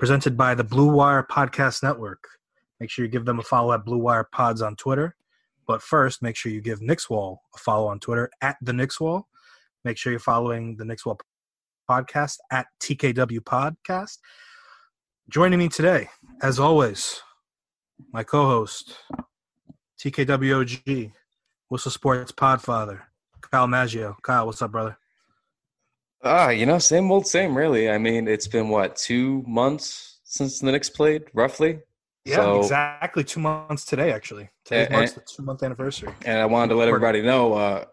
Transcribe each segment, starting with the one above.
presented by the Blue Wire Podcast Network. Make sure you give them a follow at Blue Wire Pods on Twitter. But first, make sure you give Knicks Wall a follow on Twitter at the Knicks Wall. Make sure you're following the Knicks Wall podcast at TKW Podcast. Joining me today, as always, my co-host, TKWOG, Whistle Sports Podfather, Kyle Maggio. Kyle, what's up, brother? Ah, you know, same old same, really. I mean, it's been what two months since the Knicks played, roughly. Yeah, So- exactly two months today, actually. Today And- marks the two month anniversary. And I wanted to let everybody know uh,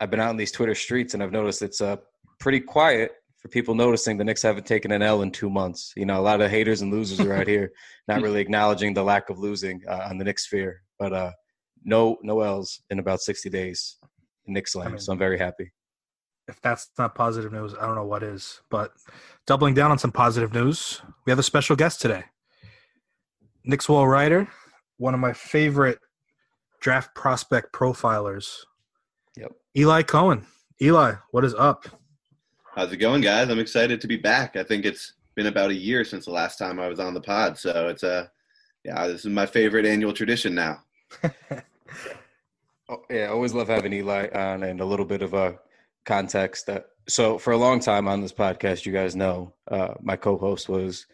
I've been out in these Twitter streets, and I've noticed it's uh, pretty quiet for people noticing the Knicks haven't taken an L in two months. You know, a lot of haters and losers are out here, not really acknowledging the lack of losing uh, on the Knicks sphere. But uh, no, no L's in about sixty days in Knicks land, I mean- so I'm very happy. If that's not positive news, I don't know what is. But doubling down on some positive news, we have a special guest today. Knicks Wall writer, one of my favorite draft prospect profilers, Yep. Eli Cohen. Eli, what is up? How's it going, guys? I'm excited to be back. I think it's been about a year since the last time I was on the pod, so it's a yeah, this is my favorite annual tradition now. Oh, yeah, I always love having Eli on and a little bit of a context. That, so, for a long time on this podcast, you guys know uh, my co-host was,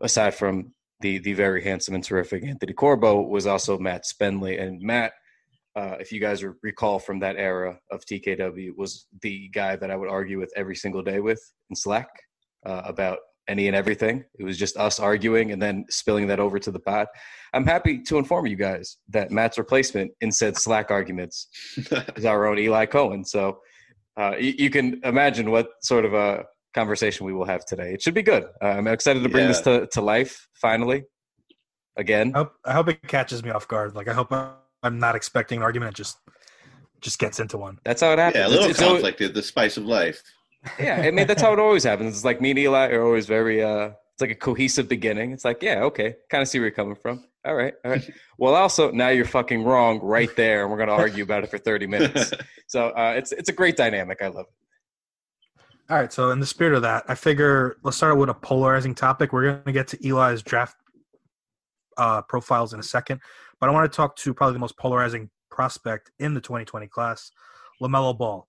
aside from the the very handsome and terrific Anthony Corbo, was also Matt Spenley. And Matt, uh, if you guys recall from that era of TKW, was the guy that I would argue with every single day with in Slack uh, about any and everything. It was just us arguing and then spilling that over to the pod. I'm happy to inform you guys that Matt's replacement in said Slack arguments is our own Eli Cohen. So uh, you, you can imagine what sort of a conversation we will have today. It should be good. Uh, I'm excited to bring this to, to life finally. Again, I hope, I hope it catches me off guard. Like I hope I'm not expecting an argument. It just just gets into one. that's how it happens. yeah, a little It's- it's conflict is the spice of life. yeah, I mean that's how it always happens. It's like me and Eli are always very uh it's like a cohesive beginning. It's like, yeah, okay, kind of see where you're coming from. All right, all right. Well, also now you're fucking wrong right there, and we're gonna argue about it for 30 minutes. So uh, it's it's a great dynamic. I love it. All right, so in the spirit of that, I figure let's start with a polarizing topic. We're going to get to Eli's draft uh, profiles in a second, but I want to talk to probably the most polarizing prospect in the 2020 class, Lamelo Ball.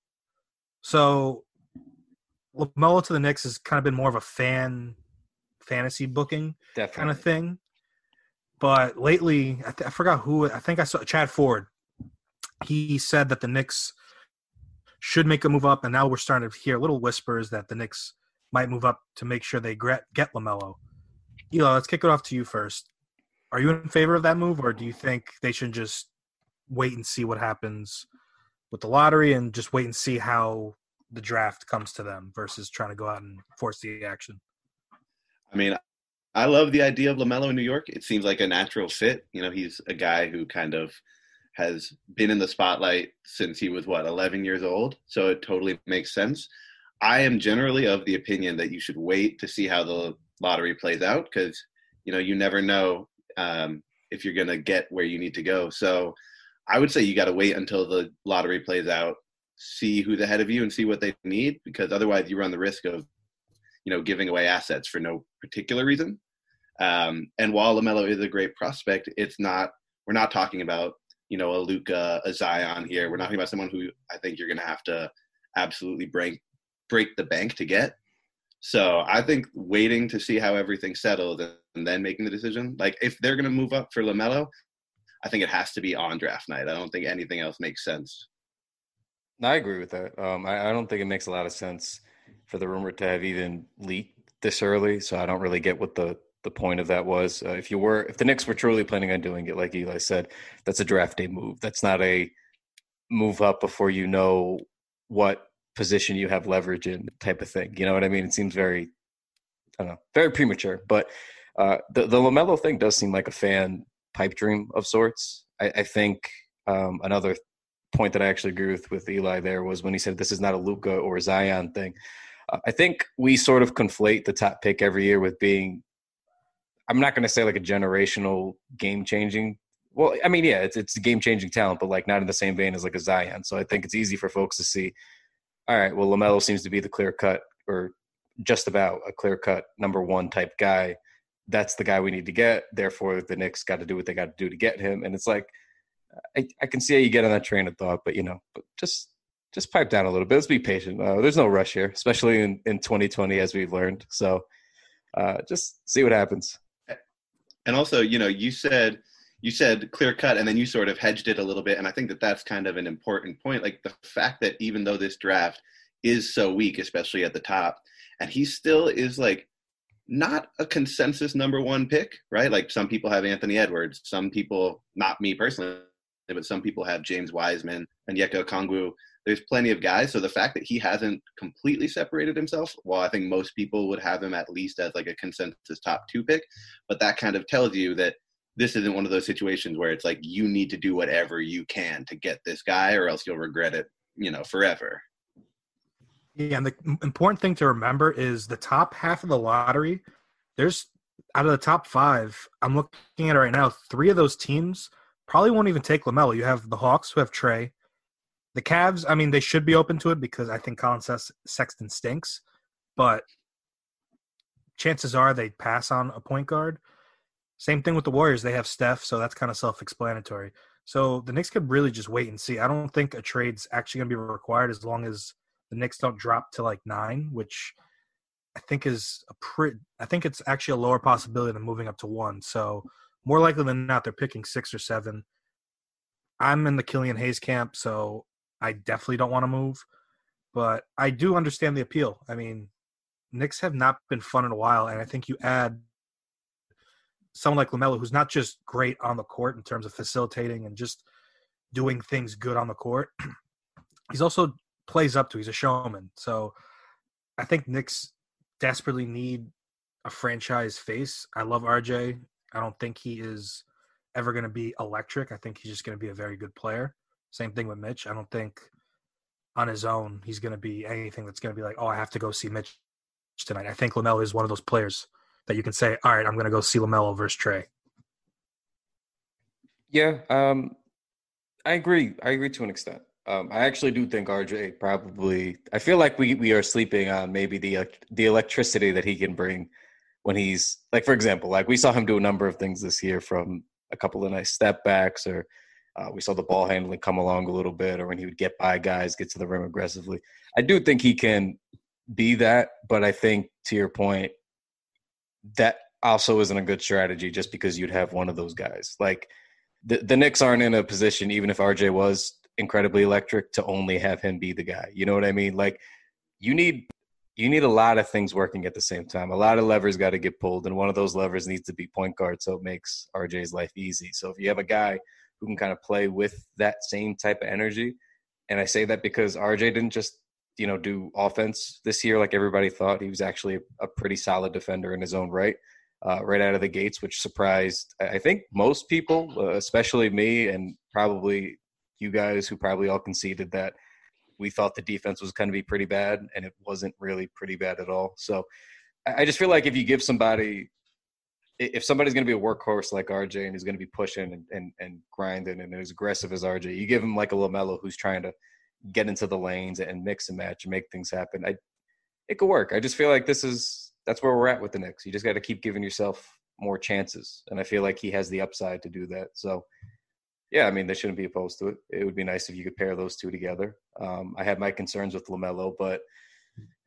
So Lamelo to the Knicks has kind of been more of a fan fantasy booking Definitely. kind of thing, but lately I, th- I forgot who I think I saw Chad Ford. He said that the Knicks should make a move up, and now we're starting to hear little whispers that the Knicks might move up to make sure they gre- get Lamelo. Eli, let's kick it off to you first. Are you in favor of that move, or do you think they should just wait and see what happens with the lottery and just wait and see how the draft comes to them versus trying to go out and force the action? I mean, I love the idea of Lamelo in New York. It seems like a natural fit. You know, he's a guy who kind of has been in the spotlight since he was what 11 years old, so it totally makes sense. I am generally of the opinion that you should wait to see how the lottery plays out because you know you never know um, if you're going to get where you need to go. So I would say you got to wait until the lottery plays out, see who's ahead of you, and see what they need because otherwise you run the risk of you know giving away assets for no particular reason. Um, and while Lamelo is a great prospect, it's not. We're not talking about you know a Luka, a Zion here. We're not talking about someone who I think you're going to have to absolutely break break the bank to get. So I think waiting to see how everything settles and then making the decision. Like if they're going to move up for Lamelo, I think it has to be on draft night. I don't think anything else makes sense. I agree with that. Um, I, I don't think it makes a lot of sense for the rumor to have even leaked this early. So I don't really get what the the point of that was. Uh, if you were, if the Knicks were truly planning on doing it, like Eli said, that's a draft day move. That's not a move up before you know what position you have leverage in type of thing. You know what I mean? It seems very, I don't know, very premature. But Uh, the the Lamelo thing does seem like a fan pipe dream of sorts. I, I think um, another point that I actually agree with with Eli there was when he said this is not a Luka or Zion thing. I think we sort of conflate the top pick every year with being. I'm not going to say like a generational game changing. Well, I mean, yeah, it's it's a game changing talent, but like not in the same vein as like a Zion. So I think it's easy for folks to see. All right, well, Lamelo seems to be the clear cut or just about a clear cut number one type guy. That's the guy we need to get. Therefore, the Knicks got to do what they got to do to get him. And it's like, I, I can see how you get on that train of thought, but you know, but just just pipe down a little bit. Let's be patient. Uh, there's no rush here, especially in, in 2020, as we've learned. So uh, just see what happens. And also, you know, you said you said clear cut, and then you sort of hedged it a little bit, and I think that that's kind of an important point. Like the fact that even though this draft is so weak, especially at the top, and he still is like not a consensus number one pick, right? Like some people have Anthony Edwards, some people, not me personally, but some people have James Wiseman and Onyeka Okongwu. There's plenty of guys. So the fact that he hasn't completely separated himself, well, I think most people would have him at least as like a consensus top two pick. But that kind of tells you that this isn't one of those situations where it's like you need to do whatever you can to get this guy or else you'll regret it, you know, forever. Yeah, and the important thing to remember is the top half of the lottery. There's out of the top five, I'm looking at right now. Three of those teams probably won't even take Lamelo. You have the Hawks who have Trae. The Cavs, I mean, they should be open to it because I think Collin Sexton stinks, but chances are they pass on a point guard. Same thing with the Warriors. They have Steph, so that's kind of self-explanatory. So the Knicks could really just wait and see. I don't think a trade's actually going to be required as long as the Knicks don't drop to like nine, which I think is a pretty. I think it's actually a lower possibility than moving up to one. So more likely than not, they're picking six or seven. I'm in the Killian Hayes camp, so I definitely don't want to move. But I do understand the appeal. I mean, Knicks have not been fun in a while, and I think you add someone like Lamelo, who's not just great on the court in terms of facilitating and just doing things good on the court. He's also plays up to. He's a showman. So I think Knicks desperately need a franchise face. I love RJ. I don't think he is ever going to be electric. I think he's just going to be a very good player. Same thing with Mitch. I don't think on his own he's going to be anything that's going to be like, oh, I have to go see Mitch tonight. I think Lamelo is one of those players that you can say, all right, I'm going to go see Lamelo versus Trae. Yeah, um, I agree. I agree to an extent. Um, I actually do think RJ probably. I feel like we we are sleeping on maybe the the electricity that he can bring when he's like, for example, like we saw him do a number of things this year, from a couple of nice step backs, or uh, we saw the ball handling come along a little bit, or when he would get by guys, get to the rim aggressively. I do think he can be that, but I think to your point, that also isn't a good strategy just because you'd have one of those guys. Like the the Knicks aren't in a position, even if RJ was incredibly electric to only have him be the guy. You know what I mean? Like you need you need a lot of things working at the same time. A lot of levers got to get pulled, and one of those levers needs to be point guard, so it makes RJ's life easy. So if you have a guy who can kind of play with that same type of energy, and I say that because RJ didn't just you know do offense this year like everybody thought. He was actually a pretty solid defender in his own right. Uh, right out of the gates, which surprised I think most people, uh, especially me, and probably you guys who probably all conceded that we thought the defense was going to be pretty bad, and it wasn't really pretty bad at all. So I just feel like if you give somebody, if somebody's going to be a workhorse like RJ and is going to be pushing and, and, and grinding and as aggressive as RJ, you give him like a Lamelo who's trying to get into the lanes and mix and match and make things happen. I, it could work. I just feel like this is that's where we're at with the Knicks. You just got to keep giving yourself more chances, and I feel like he has the upside to do that. So yeah, I mean, they shouldn't be opposed to it. It would be nice if you could pair those two together. Um, I have my concerns with LaMelo, but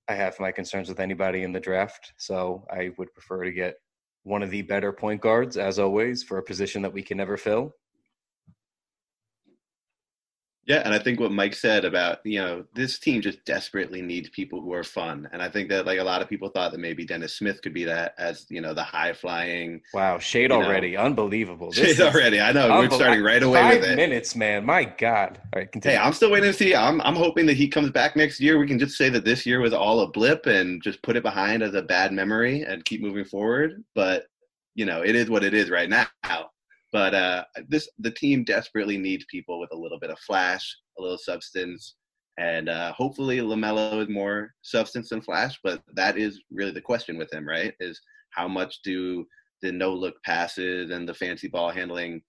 I have my concerns with anybody in the draft. So I would prefer to get one of the better point guards, as always, for a position that we can never fill. Yeah, and I think what Mike said about, you know, this team just desperately needs people who are fun. And I think that like a lot of people thought that maybe Dennis Smith could be that as, you know, the high flying. Wow, shade already. Know. Unbelievable. This shade already. I know. We're starting right away Five with it. minutes, man. My God. All right, continue. Hey, I'm still waiting to see. I'm I'm hoping that he comes back next year. We can just say that this year was all a blip and just put it behind as a bad memory and keep moving forward. But you know, it is what it is right now. But uh, this the team desperately needs people with a little bit of flash, a little substance, and uh, hopefully Lamelo is more substance than flash. But that is really the question with him, right? Is how much do the no look passes and the fancy ball handling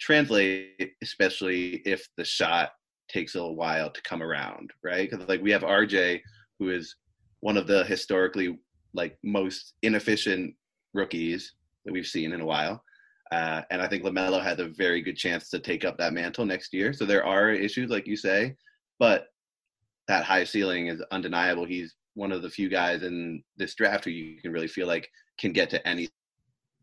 translate, especially if the shot takes a little while to come around, right? Because like we have RJ, who is one of the historically like most inefficient rookies that we've seen in a while. Uh, and I think LaMelo has a very good chance to take up that mantle next year. So there are issues, like you say, but that high ceiling is undeniable. He's one of the few guys in this draft who you can really feel like can get to any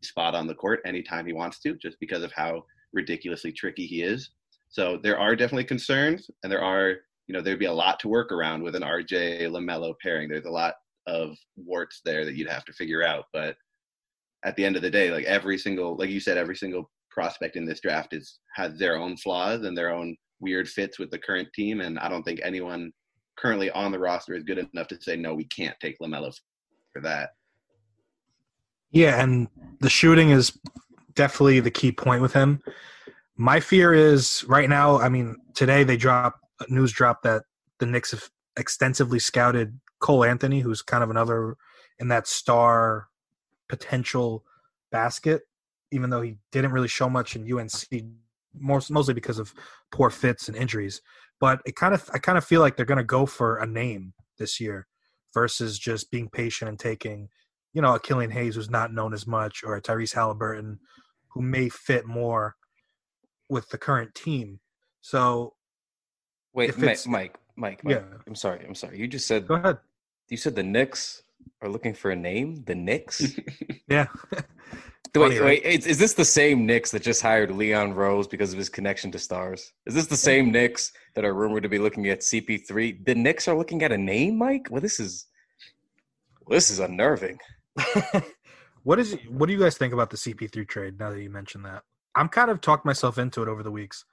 spot on the court anytime he wants to, just because of how ridiculously tricky he is. So there are definitely concerns, and there are, you know, there'd be a lot to work around with an RJ Lamelo pairing. There's a lot of warts there that you'd have to figure out. But at the end of the day, like every single, like you said, every single prospect in this draft is has their own flaws and their own weird fits with the current team. And I don't think anyone currently on the roster is good enough to say no, we can't take Lamelo for that. Yeah, and the shooting is definitely the key point with him. My fear is right now. I mean, today they drop news drop that the Knicks have extensively scouted Cole Anthony, who's kind of another in that star potential basket, even though he didn't really show much in UNC, most, mostly because of poor fits and injuries. But it kind of, I kind of feel like they're going to go for a name this year versus just being patient and taking, you know, a Killian Hayes who's not known as much or a Tyrese Halliburton who may fit more with the current team. So, Wait, Mike, Mike, Mike, Mike. Yeah. I'm sorry. I'm sorry. You just said go ahead. you said the Knicks are looking for a name. The Knicks. Yeah. wait, Funny, wait. Is, is this the same Knicks that just hired Leon Rose because of his connection to stars? Is this the same Knicks that are rumored to be looking at CP3? The Knicks are looking at a name, Mike. Well, this is well, this is unnerving. what is what do you guys think about the CP3 trade now that you mentioned that? I'm kind of talked myself into it over the weeks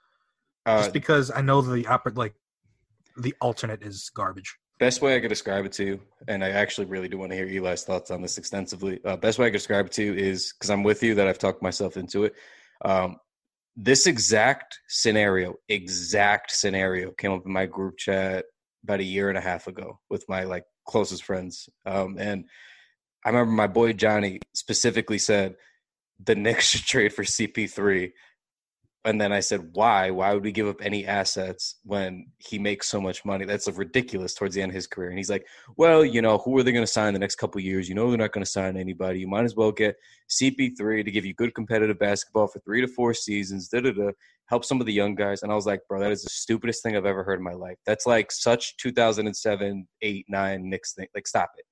Uh, just because I know the like the alternate is garbage. Best way I could describe it to, you, and I actually really do want to hear Eli's thoughts on this extensively. Uh, best way I could describe it to you is because I'm with you that I've talked myself into it. Um, this exact scenario, exact scenario, came up in my group chat about a year and a half ago with my like closest friends, um, and I remember my boy Johnny specifically said the Knicks should trade for CP3 and then I said, why? Why would we give up any assets when he makes so much money? That's ridiculous towards the end of his career. And he's like, well, you know, who are they going to sign the next couple years? You know, they're not going to sign anybody. You might as well get CP3 to give you good competitive basketball for three to four seasons. Da da da. Help some of the young guys. And I was like, bro, that is the stupidest thing I've ever heard in my life. That's like such 2007, 8, 9 Knicks thing. Like, stop it.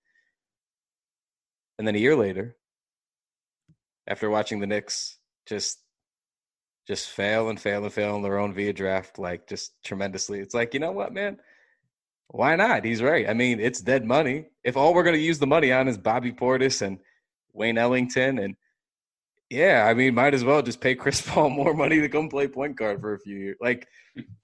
And then a year later, after watching the Knicks just just fail and fail and fail on their own via draft, like just tremendously. It's like, you know what, man? Why not? He's right. I mean, it's dead money. If all we're going to use the money on is Bobby Portis and Wayne Ellington, and yeah, I mean, might as well just pay Chris Paul more money to come play point guard for a few years. Like,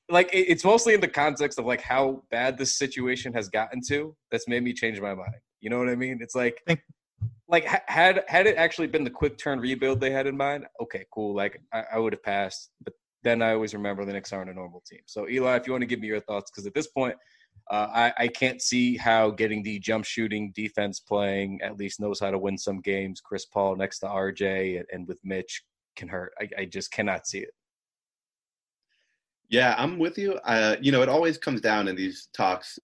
like it's mostly in the context of like how bad this situation has gotten to that's made me change my mind. You know what I mean? It's like, like had had it actually been the quick turn rebuild they had in mind, okay, cool. Like I, I would have passed, but then I always remember the Knicks aren't a normal team. So Eli, if you want to give me your thoughts, because at this point, uh, I, I can't see how getting the jump shooting defense playing at least knows how to win some games. Chris Paul next to RJ and, and with Mitch can hurt. I, I just cannot see it. Yeah, I'm with you. Uh, you know, it always comes down in these talks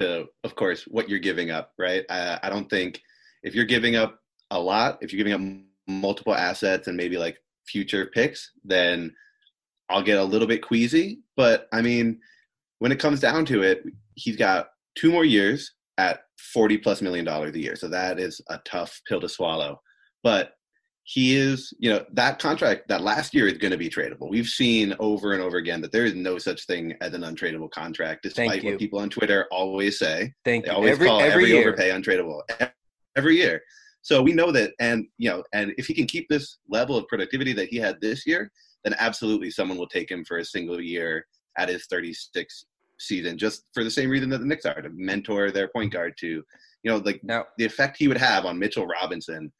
to, of course, what you're giving up, right? I, I don't think if you're giving up a lot, if you're giving up multiple assets and maybe like future picks, then I'll get a little bit queasy. But I mean, when it comes down to it, he's got two more years at 40 plus million dollars a year. So that is a tough pill to swallow. But he is, you know, that contract that last year is going to be tradable. We've seen over and over again that there is no such thing as an untradeable contract, despite what people on Twitter always say. Thank They you. always Every call every, every, year. overpay untradeable e- every year. So we know that, and you know, and if he can keep this level of productivity that he had this year, then absolutely someone will take him for a single year at his 36 season, just for the same reason that the Knicks are to mentor their point guard to, you know, like Now, the effect he would have on Mitchell Robinson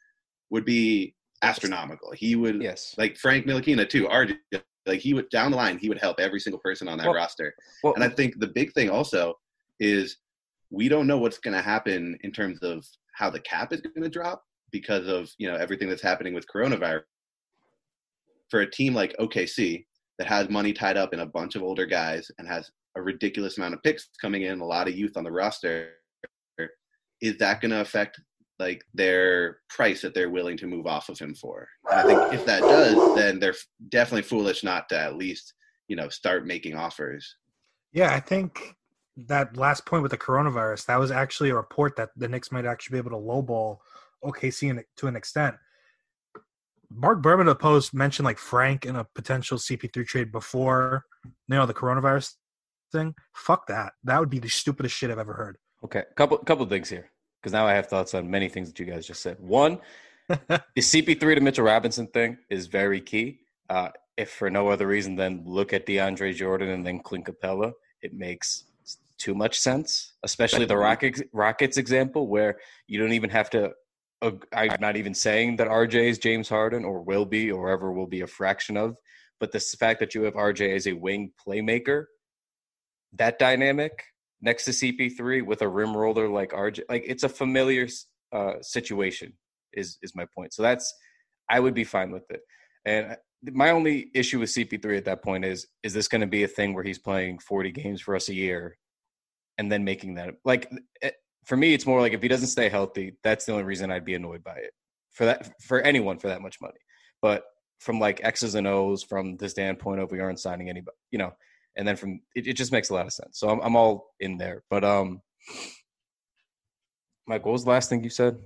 would be astronomical. He would Yes. like Frank Ntilikina too. RJ, like he would down the line, he would help every single person on that Well- roster. Well, And I think the big thing also is we don't know what's going to happen in terms of how the cap is going to drop because of you know everything that's happening with coronavirus. For a team like OKC that has money tied up in a bunch of older guys and has a ridiculous amount of picks coming in, a lot of youth on the roster, is that going to affect like their price that they're willing to move off of him for? And I think if that does, then they're definitely foolish not to at least you know start making offers. Yeah, I think that last point with the coronavirus, that was actually a report that the Knicks might actually be able to lowball OKC in, to an extent. Marc Berman of the Post mentioned like Frank in a potential CP3 trade before, you know, the coronavirus thing. Fuck that. That would be the stupidest shit I've ever heard. Okay, couple couple things here because now I have thoughts on many things that you guys just said. One, the CP3 to Mitchell Robinson thing is very key. Uh, if for no other reason than look at DeAndre Jordan and then Clint Capela, it makes too much sense. Especially the Rockets Rockets example where you don't even have to. Uh, I'm not even saying that RJ is James Harden or will be or ever will be a fraction of, but the fact that you have RJ as a wing playmaker, that dynamic next to CP3 with a rim roller like RJ, like it's a familiar uh, situation. Is is my point? So that's I would be fine with it. And my only issue with CP3 at that point is is this going to be a thing where he's playing 40 games for us a year and then making that like it, for me it's more like if he doesn't stay healthy that's the only reason I'd be annoyed by it for that for anyone for that much money but from like X's and O's from the standpoint of we aren't signing anybody you know and then from it, it just makes a lot of sense so I'm, I'm all in there but um Mike what was the last thing you said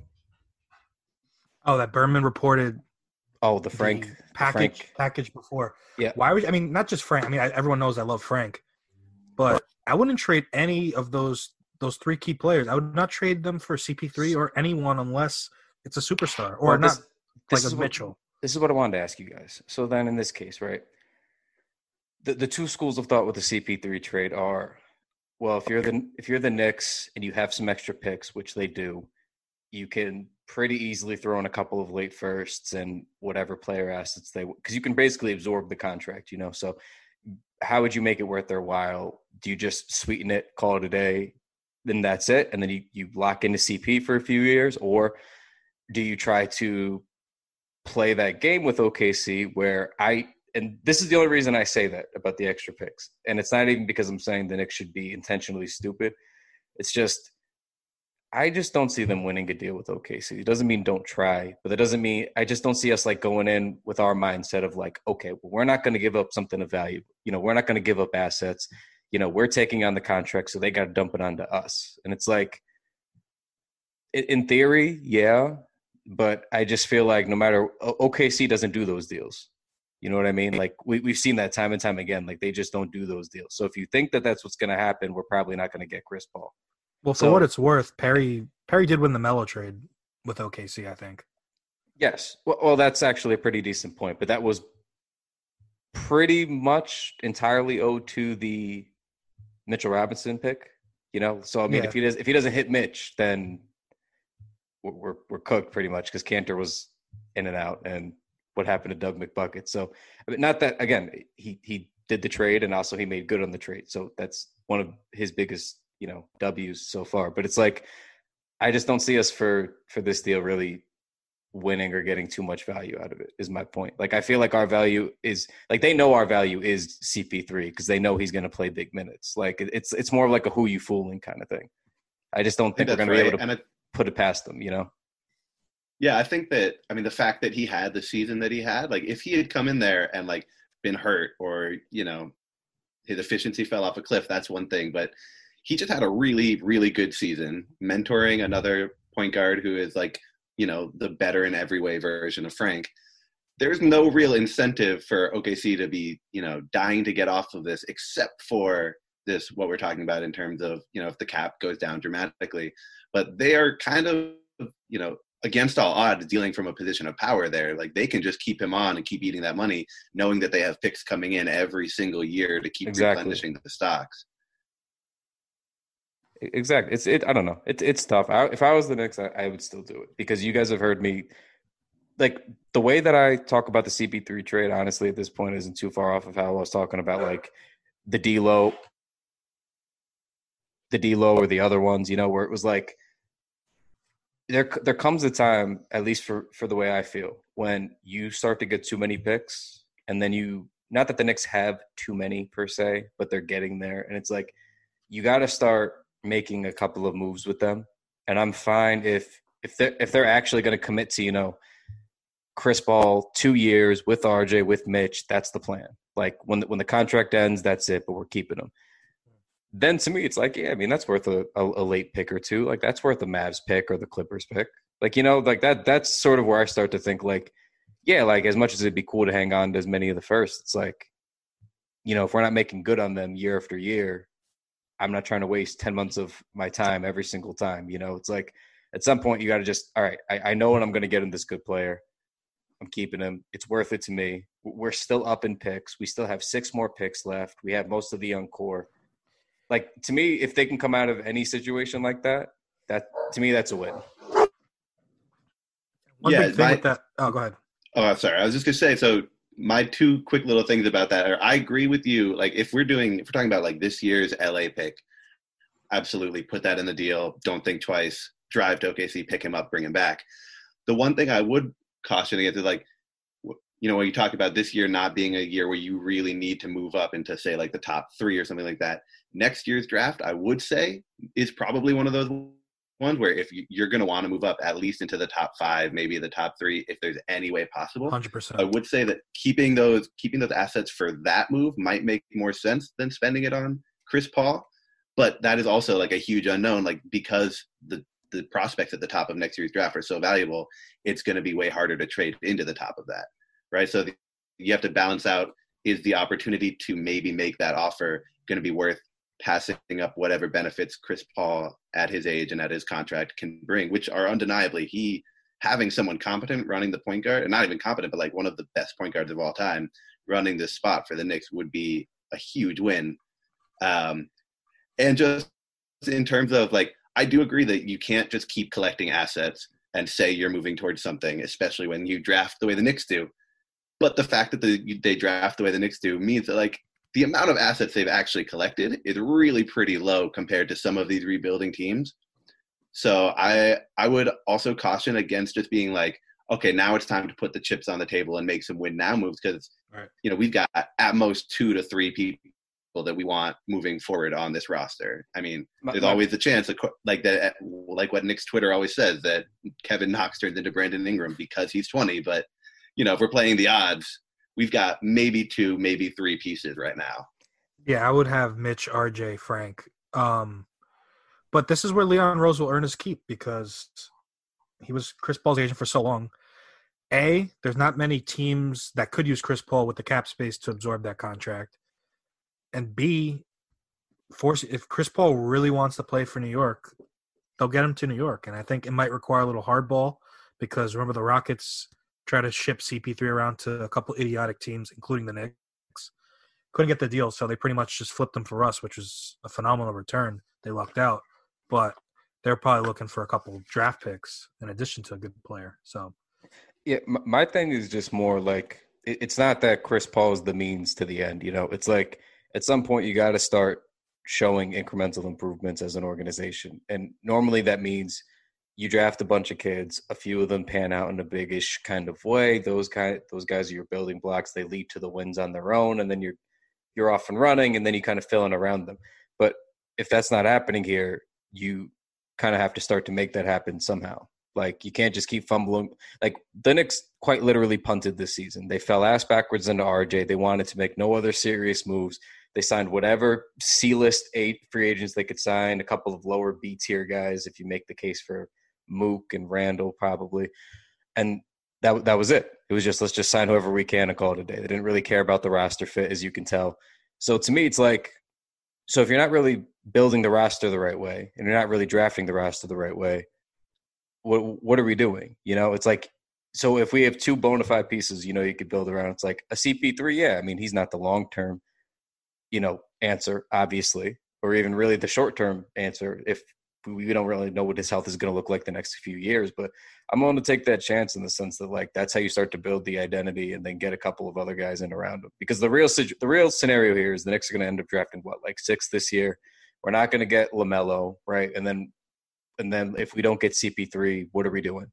Oh, that Berman reported oh the Frank the the package Frank package before. Yeah. Why would I mean not just Frank? I mean I, everyone knows I love Frank, but I wouldn't trade any of those those three key players. I would not trade them for CP3 or anyone unless it's a superstar or Well, not this- this like is a what- Mitchell. this is what I wanted to ask you guys. So then, in this case, right, the the two schools of thought with the CP3 trade are, well, if you're the if you're the Knicks and you have some extra picks, which they do, you can pretty easily throw in a couple of late firsts and whatever player assets they because you can basically absorb the contract, you know. So, how would you make it worth their while? Do you just sweeten it, call it a day, then that's it, and then you you lock into CP for a few years, or do you try to play that game with OKC where I and this is the only reason I say that about the extra picks. And it's not even because I'm saying the Knicks should be intentionally stupid. It's just I just don't see them winning a deal with OKC. It doesn't mean don't try, but that doesn't mean I just don't see us like going in with our mindset of like, okay, well, we're not going to give up something of value. You know, we're not going to give up assets. You know, we're taking on the contract, so they got to dump it onto us. And it's like, in- theory, yeah, but I just feel like no matter OKC doesn't do those deals. You know what I mean? Like we we've seen that time and time again. Like they just don't do those deals. So if you think that that's what's going to happen, we're probably not going to get Chris Paul. Well, for So- what it's worth, Perry Perry did win the Melo trade with OKC, I think. Yes. Well, well, that's actually a pretty decent point, but that was pretty much entirely owed to the Mitchell Robinson pick. You know, so I mean, Yeah. if he does if he doesn't hit Mitch, then we're we're, we're cooked pretty much because Kanter was in and out, and what happened to Doug McBucket. So, I mean, not that again, he he did the trade, and also he made good on the trade. So that's one of his biggest you know W's so far. But it's like I just don't see us for for this deal really winning or getting too much value out of it is my point like i feel like our value is like they know our value is cp3 because they know he's going to play big minutes like it's it's more of like a who you fooling kind of thing i just don't I think think, we're going to be able to And I, put it past them you know yeah, I think that I mean the fact that he had the season that he had, like if he had come in there and like been hurt or you know his efficiency fell off a cliff, that's one thing. But he just had a really really good season, mentoring another point guard who is like you know the better in every way version of Frank. There's no real incentive for OKC to be you know dying to get off of this, except for this what we're talking about in terms of you know if the cap goes down dramatically. But they are kind of you know against all odds dealing from a position of power there like they can just keep him on and keep eating that money knowing that they have picks coming in every single year to keep Exactly. replenishing the stocks exactly it's it i don't know it's it's tough I, if i was the Knicks I, I would still do it because you guys have heard me like the way that I talk about the CP3 trade, honestly, at this point, isn't too far off of how I was talking about like the D'Lo, the D'Lo or the other ones. You know, where it was like there there comes a time, at least for for the way I feel, when you start to get too many picks, and then you not that the Knicks have too many per se, but they're getting there, and it's like you got to start making a couple of moves with them. And I'm fine if if they're if they're actually going to commit to you know Chris Paul two years with RJ with Mitch. That's the plan. Like when the, when the contract ends, that's it. But we're keeping them. Then to me, it's like yeah, I mean that's worth a, a, a late pick or two. Like that's worth the Mavs pick or the Clippers pick. Like you know, like that. That's sort of where I start to think like, yeah, like as much as it'd be cool to hang on to as many of the first, it's like, you know, if we're not making good on them year after year, I'm not trying to waste 10 months of my time every single time. You know, it's like at some point you got to just, all right, I, I know what I'm going to get in this good player. I'm keeping him. It's worth it to me. We're still up in picks. We still have six more picks left. We have most of the young core. Like to me, if they can come out of any situation like that, that to me that's a win. One Yeah, big thing my- with that. Oh, go ahead. Oh, I'm sorry. I was just gonna say. So my two quick little things about that are: I agree with you. Like, if we're doing, if we're talking about like this year's LA pick, absolutely put that in the deal. Don't think twice. Drive to OKC, pick him up, bring him back. The one thing I would caution against is like, you know, when you talk about this year not being a year where you really need to move up into say like the top three or something like that. Next year's draft, I would say, is probably one of those ones where if you- you're going to want to move up at least into the top five, maybe the top three, if there's any way possible. 100%. I would say that keeping those keeping those assets for that move might make more sense than spending it on Chris Paul. But that is also like a huge unknown, like because the the prospects at the top of next year's draft are so valuable, it's going to be way harder to trade into the top of that, right? So the, you have to balance out: is the opportunity to maybe make that offer going to be worth passing up whatever benefits Chris Paul at his age and at his contract can bring, which are undeniably he having someone competent running the point guard, and not even competent, but like one of the best point guards of all time running this spot for the Knicks would be a huge win. Um, and just in terms of like, I do agree that you can't just keep collecting assets and say you're moving towards something, especially when you draft the way the Knicks do. But the fact that the, they draft the way the Knicks do means that like the amount of assets they've actually collected is really pretty low compared to some of these rebuilding teams. So I I would also caution against just being like, okay, now it's time to put the chips on the table and make some win now moves because Right. you know we've got at most two to three people that we want moving forward on this roster. I mean, My- there's my- always the chance, of like that, like what Nick's Twitter always says that Kevin Knox turns into Brandon Ingram because he's 20. But you know, if we're playing the odds, we've got maybe two, maybe three pieces right now. Yeah, I would have Mitch, RJ, Frank. Um, but this is where Leon Rose will earn his keep because he was Chris Paul's agent for so long. A, there's not many teams that could use Chris Paul with the cap space to absorb that contract. And B, force if Chris Paul really wants to play for New York, they'll get him to New York. And I think it might require a little hardball because remember the Rockets try to ship CP3 around to a couple idiotic teams, including the Knicks couldn't get the deal, so they pretty much just flipped them for us, which was a phenomenal return. They lucked out, but they're probably looking for a couple draft picks in addition to a good player. So Yeah, my thing is just more like it's not that Chris Paul is the means to the end. You know, it's like at some point you got to start showing incremental improvements as an organization, and normally that means you draft a bunch of kids. A few of them pan out in a big-ish kind of way. Those kind, those guys are your building blocks. They lead to the wins on their own, and then you're you're off and running, and then you kind of fill in around them. But if that's not happening here, you kind of have to start to make that happen somehow. Like you can't just keep fumbling. Like the Knicks quite literally punted this season. They fell ass backwards into RJ. They wanted to make no other serious moves. They signed whatever C list eight free agents they could sign, a couple of lower B tier guys, if you make the case for Mook and Randall, probably. And that that was it. It was just let's just sign whoever we can and call it a day. They didn't really care about the roster fit, as you can tell. So to me, it's like, so if you're not really building the roster the right way, and you're not really drafting the roster the right way, what what are we doing? You know, it's like so if we have two bona fide pieces, you know, you could build around. It's like a CP3, yeah. I mean, he's not the long term, you know, answer obviously, or even really the short term answer. If we don't really know what his health is going to look like the next few years. But I'm willing to take that chance in the sense that like that's how you start to build the identity and then get a couple of other guys in around him. Because the real the real scenario here is the Knicks are going to end up drafting what like six this year. We're not going to get Lamelo right, and then and then if we don't get CP3, what are we doing?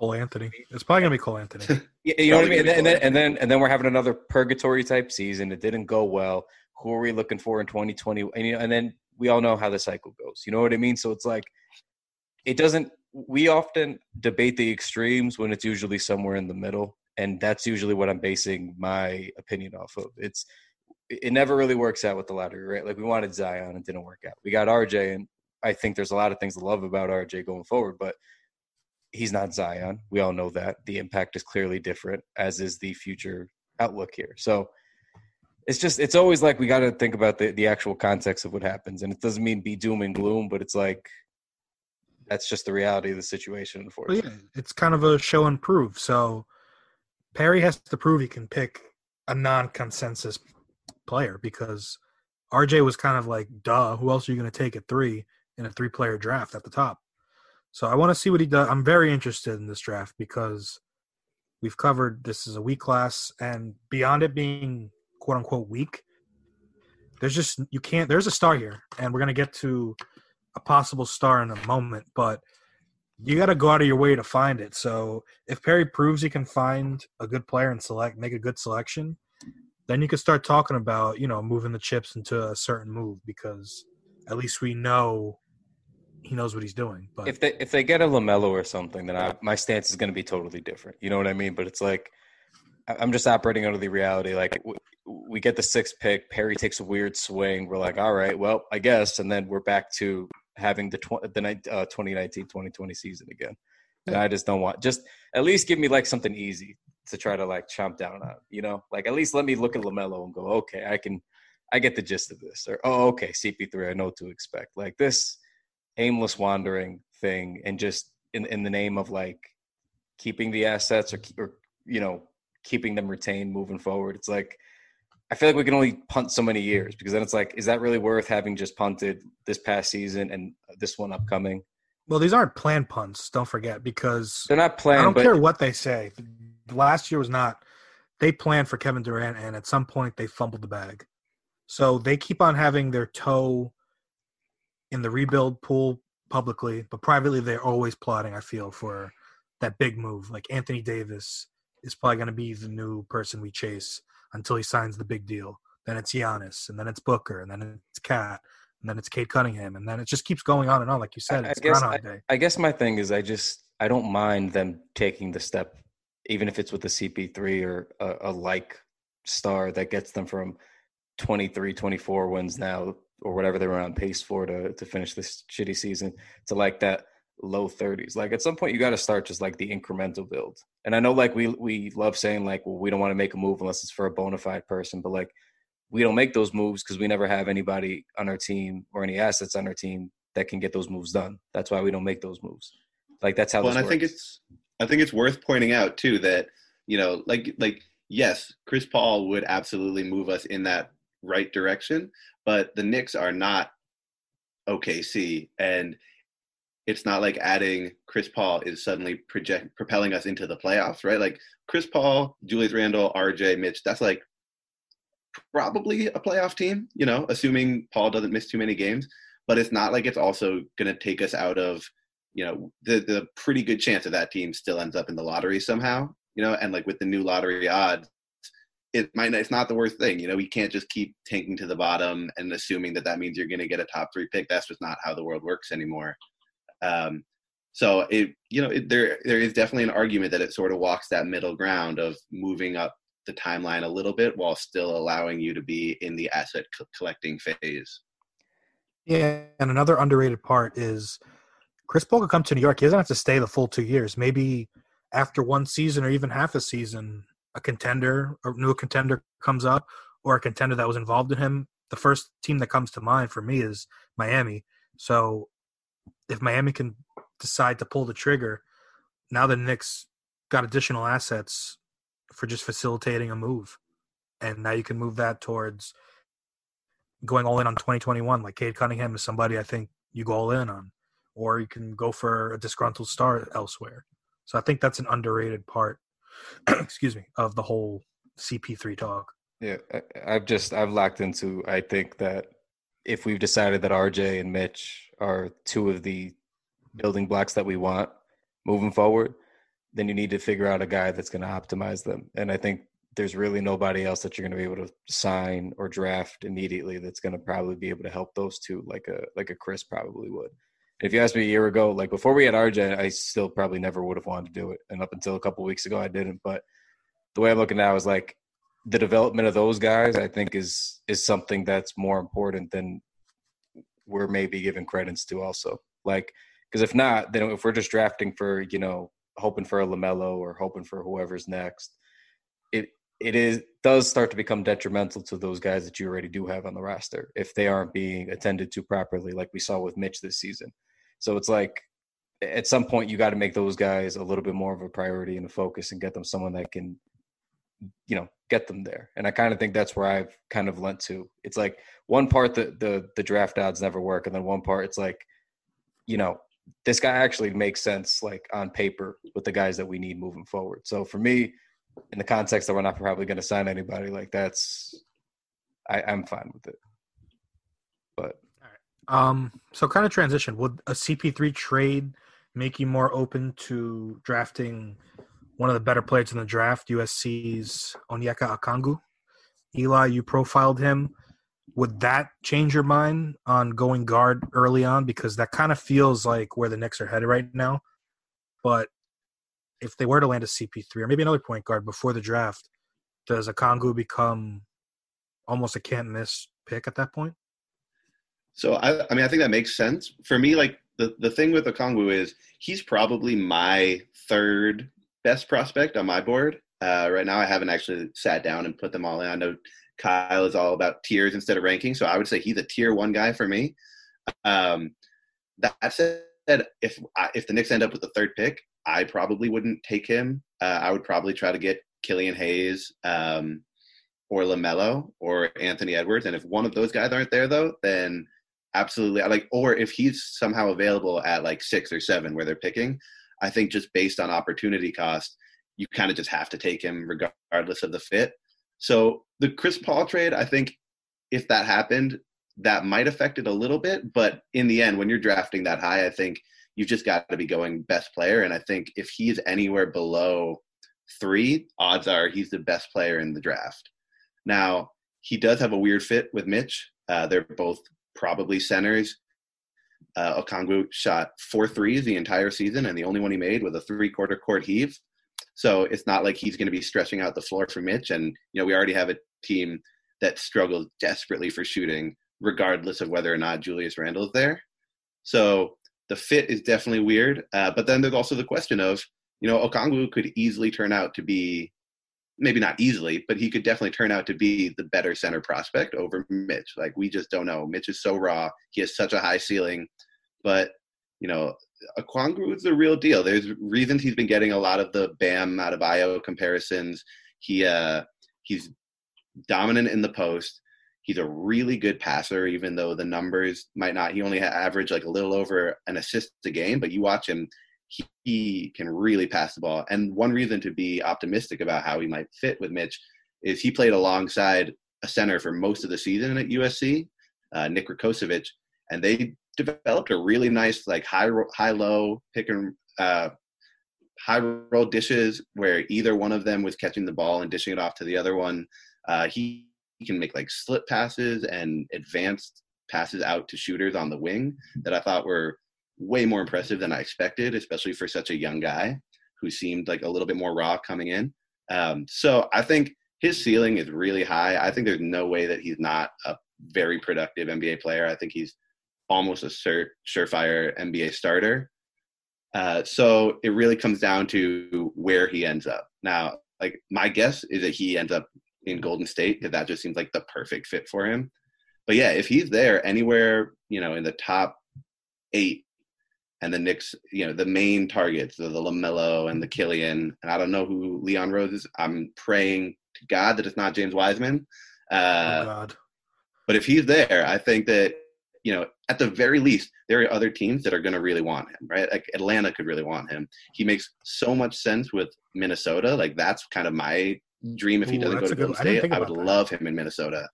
Cole Anthony. It's probably gonna be Cole Anthony. Yeah, you know what I mean. And then, and then and then and then we're having another purgatory type season. It didn't go well. Who are we looking for in 2020? And, you know, and then we all know how the cycle goes. You know what I mean? So it's like it doesn't. We often debate the extremes when it's usually somewhere in the middle, and that's usually what I'm basing my opinion off of. It's it never really works out with the lottery, right? Like we wanted Zion, it didn't work out. We got RJ, and I think there's a lot of things to love about RJ going forward, but he's not Zion. We all know that. The impact is clearly different, as is the future outlook here. So it's just it's always like we got to think about the the actual context of what happens, and it doesn't mean be doom and gloom, but it's like that's just the reality of the situation. Well, Unfortunately, yeah, it's kind of a show and prove. So Perry has to prove he can pick a non-consensus player because RJ was kind of like, duh, who else are you going to take at three in a three-player draft at the top? So I want to see what he does. I'm very interested in this draft because we've covered this is a weak class, and beyond it being quote unquote weak, there's just you can't. There's a star here, and we're to get to a possible star in a moment, but you got to go out of your way to find it. So if Perry proves he can find a good player and select, make a good selection, then you can start talking about, you know, moving the chips into a certain move because at least we know he knows what he's doing. But if they if they get a Lamelo or something, then I, my stance is going to be totally different. You know what I mean? But it's like I'm just operating under the reality. Like we get the sixth pick, Perry takes a weird swing. We're like, all right, well, I guess, and then we're back to having the tw- the uh, 2019-2020 season again. And I just don't want just at least give me like something easy to try to like chomp down on. You know, like at least let me look at Lamelo and go, okay, I can, I get the gist of this. Or oh, okay, CP3, I know what to expect. Like this aimless wandering thing, and just in in the name of like keeping the assets or or you know keeping them retained moving forward. It's like I feel like we can only punt so many years because then it's like, is that really worth having just punted this past season and this one upcoming? well, these aren't planned punts. Don't forget because They're not planned. I don't but care what they say. Last year was not. They planned for Kevin Durant, and at some point they fumbled the bag. So they keep on having their toe in the rebuild pool publicly, but privately they're always plotting. I feel for that big move. Like Anthony Davis is probably going to be the new person we chase until he signs the big deal. Then it's Giannis, and then it's Booker, and then it's Cat, and then it's Cade Cunningham, and then it just keeps going on and on. Like you said, I- I it's guess Day. I guess my thing is I just I don't mind them taking the step, even if it's with the CP3 or a, a like star that gets them from 23, 24 wins now or whatever they were on pace for to to finish this shitty season to like that low 30s. Like at some point you got to start just like the incremental build. And I know like we we love saying like well we don't want to make a move unless it's for a bona fide person, but like we don't make those moves because we never have anybody on our team or any assets on our team that can get those moves done. That's why we don't make those moves. Like that's how. well, and I think it's I think it's worth pointing out too that you know, like like yes, Chris Paul would absolutely move us in that right direction, but the Knicks are not OKC, and it's not like adding Chris Paul is suddenly project propelling us into the playoffs, right? Like Chris Paul, Julius Randle, RJ, Mitch, that's like probably a playoff team, you know, assuming Paul doesn't miss too many games. But it's not like it's also going to take us out of, you know, the the pretty good chance that that team still ends up in the lottery somehow, you know, and like with the new lottery odds, it might not it's not the worst thing, you know. We can't just keep tanking to the bottom and assuming that that means you're going to get a top three pick. That's just not how the world works anymore. Um, so it, you know, it, there there is definitely an argument that it sort of walks that middle ground of moving up the timeline a little bit while still allowing you to be in the asset co- collecting phase. Yeah, and another underrated part is Chris Paul could come to New York. He doesn't have to stay the full two years. Maybe after one season or even half a season, a contender, a new contender comes up, or a contender that was involved in him. The first team that comes to mind for me is Miami. So if Miami can decide to pull the trigger, now the Knicks got additional assets for just facilitating a move. And now you can move that towards going all in on 2021. Like Cade Cunningham is somebody I think you go all in on, or you can go for a disgruntled star elsewhere. So I think that's an underrated part, excuse me, of the whole CP3 talk. Yeah, I've just I've locked into. I think that if we've decided that RJ and Mitch are two of the building blocks that we want moving forward, then you need to figure out a guy that's going to optimize them. And I think there's really nobody else that you're going to be able to sign or draft immediately that's going to probably be able to help those two like a like a Chris probably would. If you asked me a year ago, like before we had RJ, I still probably never would have wanted to do it. And up until a couple weeks ago, I didn't. But the way I'm looking now is like the development of those guys. I think is is something that's more important than we're maybe giving credence to. Also, like because if not, then if we're just drafting for you know hoping for a LaMelo or hoping for whoever's next, it it is does start to become detrimental to those guys that you already do have on the roster if they aren't being attended to properly, like we saw with Mitch this season. So it's like at some point you got to make those guys a little bit more of a priority and a focus and get them someone that can you know get them there. And i kind of think that's where i've kind of lent to. It's like one part the the, the draft odds never work and then one part it's like you know this guy actually makes sense like on paper with the guys that we need moving forward. So for me in the context that we're not probably going to sign anybody like that's I, i'm fine with it. But Um, so kind of transition. Would a CP3 trade make you more open to drafting one of the better players in the draft, USC's Onyeka Okongwu? Eli, you profiled him. Would that change your mind on going guard early on? Because that kind of feels like where the Knicks are headed right now. But if they were to land a CP3 or maybe another point guard before the draft, does Okongwu become almost a can't miss pick at that point? So I, I mean, I think that makes sense for me. Like the the thing with Okongwu is he's probably my third best prospect on my board uh, right now. I haven't actually sat down and put them all in. I know Kyle is all about tiers instead of ranking, so I would say he's a tier one guy for me. Um, that said, if I, if the Knicks end up with the third pick, I probably wouldn't take him. Uh, I would probably try to get Killian Hayes um, or LaMelo or Anthony Edwards, and if one of those guys aren't there, though, then absolutely like or if he's somehow available at like six or seven where they're picking i think just based on opportunity cost you kind of just have to take him regardless of the fit. So the chris paul trade i think if that happened that might affect it a little bit but in the end when you're drafting that high i think you've just got to be going best player and i think if he's anywhere below three odds are he's the best player in the draft. Now he does have a weird fit with mitch. Uh, they're both probably centers. Uh, Okongwu shot four threes the entire season, and the only one he made was a three-quarter court heave. So it's not like he's going to be stretching out the floor for Mitch. And you know, we already have a team that struggles desperately for shooting, regardless of whether or not Julius Randle is there. So the fit is definitely weird. Uh, but then there's also the question of, you know, Okongwu could easily turn out to be maybe not easily, but he could definitely turn out to be the better center prospect over Mitch. Like we just don't know. Mitch is so raw. He has such a high ceiling, but you know, Okongwu is the real deal. There's reasons he's been getting a lot of the Bam Adebayo comparisons. He uh he's dominant in the post. He's a really good passer, even though the numbers might not. He only averaged like a little over an assist a game, but you watch him he, he can really pass the ball. And one reason to be optimistic about how he might fit with Mitch is he played alongside a center for most of the season at USC, uh, Nick Rakocevic, and they developed a really nice like high high low pick and uh, high roll dishes where either one of them was catching the ball and dishing it off to the other one. Uh, he, he can make like slip passes and advanced passes out to shooters on the wing that I thought were way more impressive than I expected, especially for such a young guy who seemed like a little bit more raw coming in. Um, so I think his ceiling is really high. I think there's no way that he's not a very productive NBA player. I think he's almost a cert, surefire NBA starter. Uh, so it really comes down to where he ends up. Now, like my guess is that he ends up in Golden State because that just seems like the perfect fit for him. But yeah, if he's there anywhere, you know, in the top eight and the Knicks, you know, the main targets, the, the LaMelo and the Killian, and I don't know who Leon Rose is. I'm praying to God that it's not James Wiseman. Uh, oh God. But if he's there, I think that you know, at the very least, there are other teams that are going to really want him, right? Like Atlanta could really want him. He makes so much sense with Minnesota. Like that's kind of my dream if he Ooh, doesn't go to Golden State. I would that. love him in Minnesota.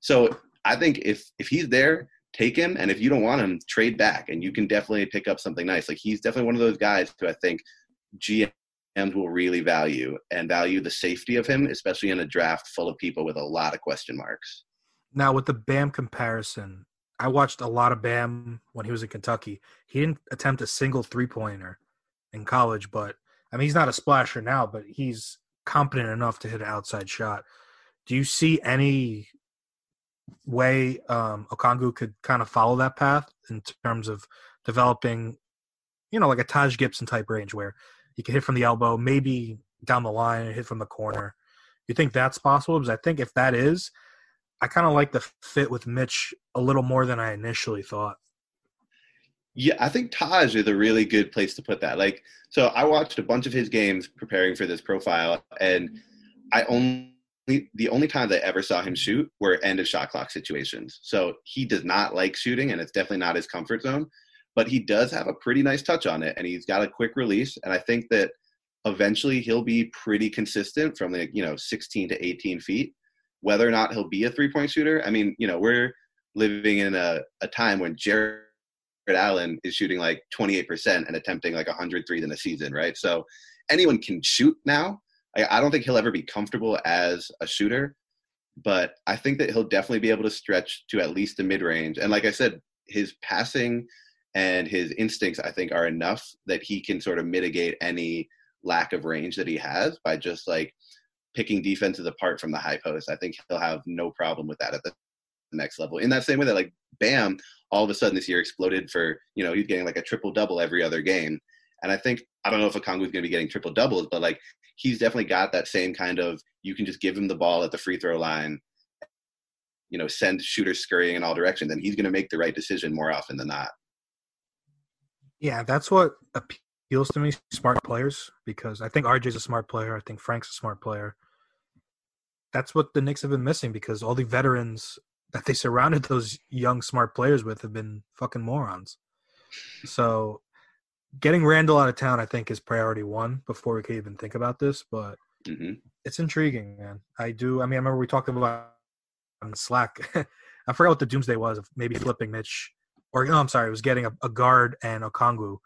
So I think if if he's there, take him, and if you don't want him, trade back, and you can definitely pick up something nice. Like he's definitely one of those guys who I think GMs will really value and value the safety of him, especially in a draft full of people with a lot of question marks. Now with the Bam comparison, I watched a lot of Bam when he was in Kentucky. He didn't attempt a single three pointer in college, but I mean he's not a splasher now, but he's competent enough to hit an outside shot. Do you see any way um Okongwu could kind of follow that path in terms of developing, you know, like a Taj Gibson type range where he can hit from the elbow, maybe down the line and hit from the corner. You think that's possible? Because I think if that is, I kind of like the fit with Mitch a little more than I initially thought. Yeah, I think Taj is a really good place to put that. Like, so I watched a bunch of his games preparing for this profile, and I only the only times I ever saw him shoot were end of shot clock situations. So he does not like shooting, and it's definitely not his comfort zone. But he does have a pretty nice touch on it, and he's got a quick release. And I think that eventually he'll be pretty consistent from like you know 16 to 18 feet. Whether or not he'll be a three point shooter, I mean, you know, we're living in a, a time when Jarrett Allen is shooting like 28% and attempting like 100 threes in a season, right? So anyone can shoot now. I, don't think he'll ever be comfortable as a shooter, but I think that he'll definitely be able to stretch to at least the mid range. And like I said, his passing and his instincts, I think, are enough that he can sort of mitigate any lack of range that he has by just like picking defenses apart from the high post. I think he'll have no problem with that at the next level. In that same way that like Bam all of a sudden this year exploded for, you know, he's getting like a triple double every other game. And I think I don't know if Okongwu is going to be getting triple doubles, but like he's definitely got that same kind of you can just give him the ball at the free throw line, you know, send shooters scurrying in all directions, and he's going to make the right decision more often than not. Yeah, that's what appeals to me, smart players, because I think RJ's a smart player. I think Frank's a smart player. That's what the Knicks have been missing because all the veterans that they surrounded those young smart players with have been fucking morons. So getting Randle out of town, I think, is priority one before we could even think about this. But hmm it's intriguing, man. I do. I mean, I remember we talked about on Slack. I forgot what the doomsday was. Of maybe flipping Mitch, or no, I'm sorry, it was getting a, a guard and Okongwu.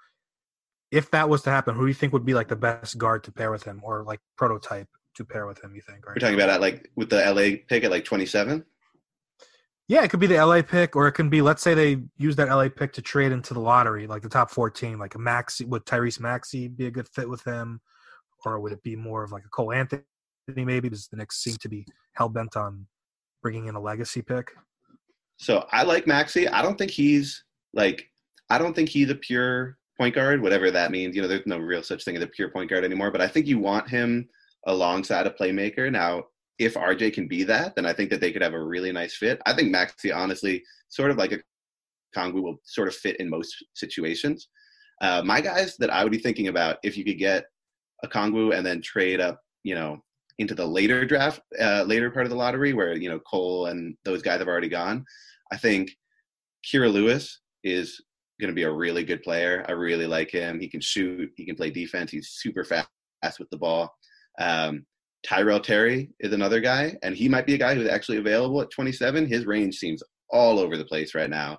If that was to happen, who do you think would be like the best guard to pair with him, or like prototype to pair with him? You think? Right We're talking about at like with the LA pick at like 27. Yeah, it could be the LA pick, or it can be. Let's say they use that LA pick to trade into the lottery, like the top fourteen. Like a Maxey, would Tyrese Maxey be a good fit with him, or would it be more of like a Cole Anthony? Maybe because the Knicks seem to be hell bent on bringing in a legacy pick. So I like Maxey. I don't think he's like I don't think he's a pure point guard, whatever that means. You know, there's no real such thing as a pure point guard anymore. But I think you want him alongside a playmaker. Now, if RJ can be that, then I think that they could have a really nice fit. I think Maxey, honestly, sort of like a Kongu will sort of fit in most situations. Uh, my guys that I would be thinking about if you could get Okongwu and then trade up, you know, into the later draft, uh, later part of the lottery where you know Cole and those guys have already gone. I think Kira Lewis is going to be a really good player. I really like him. He can shoot. He can play defense. He's super fast with the ball. Um, Tyrell Terry is another guy, and he might be a guy who's actually available at 27. His range seems all over the place right now.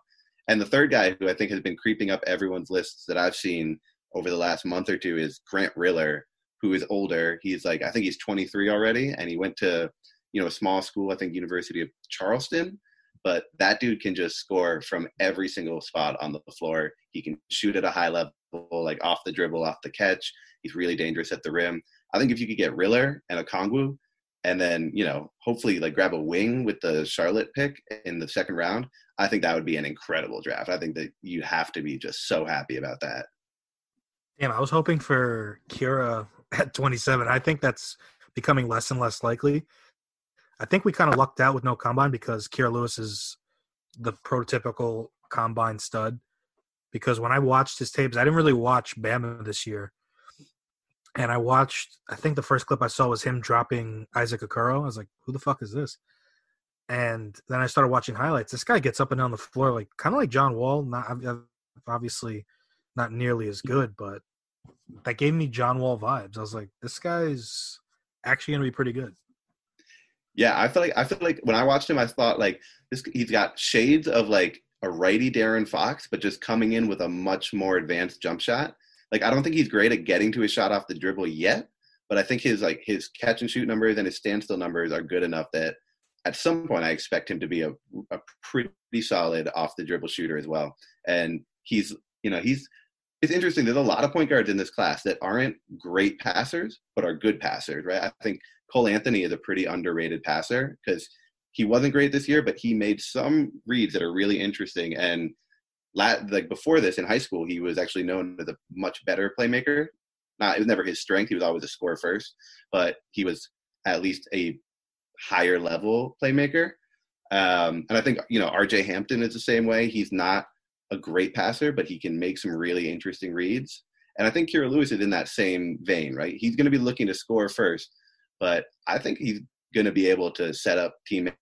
And the third guy who I think has been creeping up everyone's lists that I've seen over the last month or two is Grant Riller, who is older. He's like I think he's 23 already, and he went to you know a small school, I think University of Charleston. But that dude can just score from every single spot on the floor. He can shoot at a high level, like off the dribble, off the catch. He's really dangerous at the rim. I think if you could get Riller and Okongwu, and then you know hopefully like grab a wing with the Charlotte pick in the second round, I think that would be an incredible draft. I think that you have to be just so happy about that. Damn, I was hoping for Kira at 27. I think that's becoming less and less likely. I think we kind of lucked out with no combine because Kira Lewis is the prototypical combine stud. Because when I watched his tapes, I didn't really watch Bama this year. And I watched, I think the first clip I saw was him dropping Isaac Okoro. I was like, who the fuck is this? And then I started watching highlights. This guy gets up and down the floor like kind of like John Wall. Not obviously not nearly as good, but that gave me John Wall vibes. I was like, this guy's actually gonna be pretty good. Yeah, I feel like I feel like when I watched him, I thought like this. He's got shades of like a righty De'Aaron Fox, but just coming in with a much more advanced jump shot. Like I don't think he's great at getting to his shot off the dribble yet, but I think his like his catch and shoot numbers and his standstill numbers are good enough that at some point I expect him to be a, a pretty solid off the dribble shooter as well. And he's you know he's it's interesting. There's a lot of point guards in this class that aren't great passers, but are good passers, right? I think Cole Anthony is a pretty underrated passer because he wasn't great this year, but he made some reads that are really interesting. And like before this in high school, he was actually known as a much better playmaker. Not it was never his strength; he was always a score first, but he was at least a higher level playmaker. Um, and I think you know R.J. Hampton is the same way. He's not a great passer, but he can make some really interesting reads. And I think Kira Lewis is in that same vein, right? He's going to be looking to score first, but I think he's going to be able to set up teammates.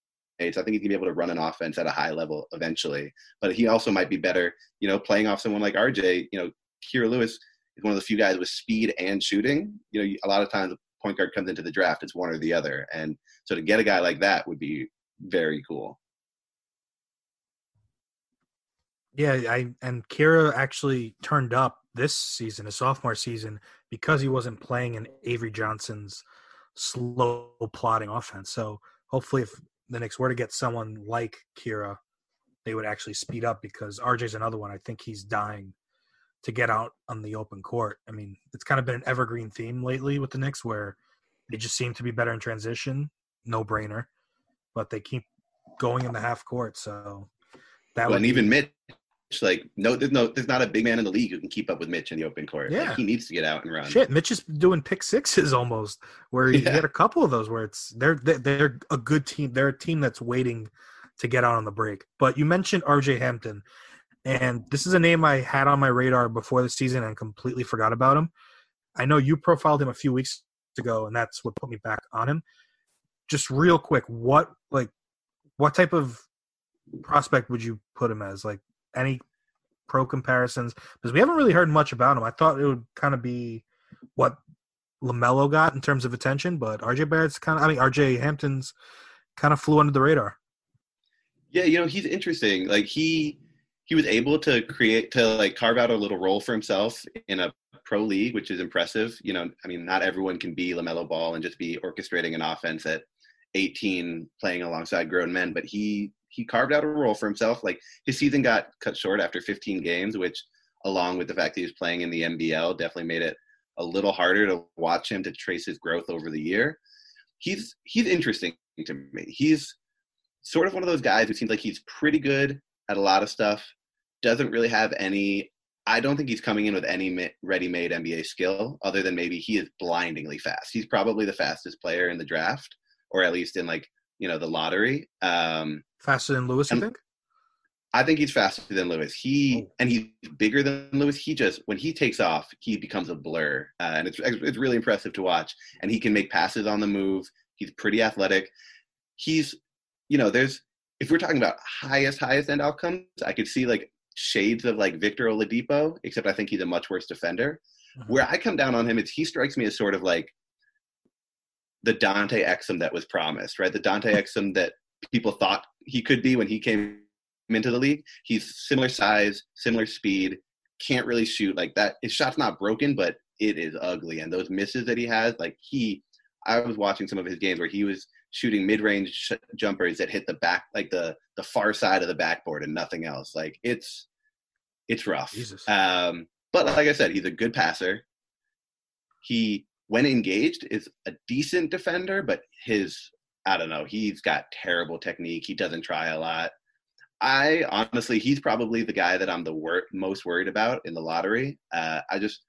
I think he's to be able to run an offense at a high level eventually. But he also might be better, you know, playing off someone like RJ. You know, Kira Lewis is one of the few guys with speed and shooting. You know, a lot of times a point guard comes into the draft, it's one or the other. And so to get a guy like that would be very cool. Yeah, I and Kira actually turned up this season, his sophomore season, because he wasn't playing in Avery Johnson's slow plotting offense. So hopefully, if the Knicks were to get someone like Kira, they would actually speed up because RJ's another one. I think he's dying to get out on the open court. I mean, it's kind of been an evergreen theme lately with the Knicks where they just seem to be better in transition, no brainer, but they keep going in the half court. So that well, and even Mitch like no, there's no, there's not a big man in the league who can keep up with Mitch in the open court. Yeah, like, he needs to get out and run. Shit, Mitch is doing pick sixes almost. Where he yeah. had a couple of those where it's they're they're a good team. They're a team that's waiting to get out on the break. But you mentioned R.J. Hampton, and this is a name I had on my radar before the season and completely forgot about him. I know you profiled him a few weeks ago, and that's what put me back on him. Just real quick, what like what type of prospect would you put him as? Like any pro comparisons because we haven't really heard much about him. I thought it would kind of be what LaMelo got in terms of attention, but RJ Barrett's kind of I mean RJ Hampton's kind of flew under the radar. Yeah, you know he's interesting. Like he he was able to create to like carve out a little role for himself in a pro league, which is impressive. You know, I mean, not everyone can be LaMelo Ball and just be orchestrating an offense at 18, playing alongside grown men. But he he carved out a role for himself. Like his season got cut short after 15 games, which, along with the fact that he was playing in the NBL, definitely made it a little harder to watch him to trace his growth over the year. He's he's interesting to me. He's sort of one of those guys who seems like he's pretty good at a lot of stuff. Doesn't really have any. I don't think he's coming in with any ready-made NBA skill, other than maybe he is blindingly fast. He's probably the fastest player in the draft, or at least in like you know the lottery. Um, faster than Lewis, you think? I think he's faster than Lewis. He oh. and he's bigger than Lewis. He just when he takes off, he becomes a blur, uh, and it's it's really impressive to watch. And he can make passes on the move. He's pretty athletic. He's, you know, there's if we're talking about highest highest end outcomes, I could see like shades of like Victor Oladipo, except I think he's a much worse defender. Mm-hmm. Where I come down on him is he strikes me as sort of like the Dante Exum that was promised, right? The Dante Exum that people thought he could be when he came into the league. He's similar size, similar speed, can't really shoot like that. His shot's not broken, but it is ugly. And those misses that he has, like he, I was watching some of his games where he was shooting mid-range sh- jumpers that hit the back, like the the far side of the backboard and nothing else. Like it's it's rough. Um, but like I said, he's a good passer. He when engaged, is a decent defender, but his I don't know, he's got terrible technique. He doesn't try a lot. I honestly, he's probably the guy that I'm the wor- most worried about in the lottery. Uh, I just,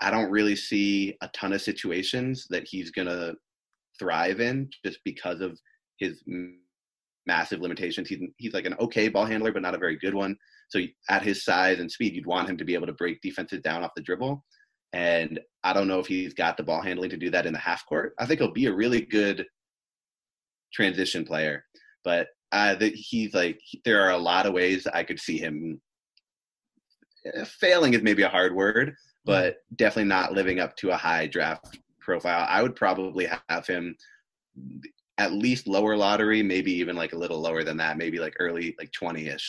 I don't really see a ton of situations that he's gonna thrive in just because of his massive limitations. He's he's like an okay ball handler, but not a very good one. So at his size and speed, you'd want him to be able to break defenses down off the dribble. And I don't know if he's got the ball handling to do that in the half court. I think he'll be a really good transition player. but uh, that he's like there are a lot of ways I could see him eh, failing is maybe a hard word, but definitely not living up to a high draft profile. I would probably have him at least lower lottery, maybe even like a little lower than that, maybe like early like 20ish.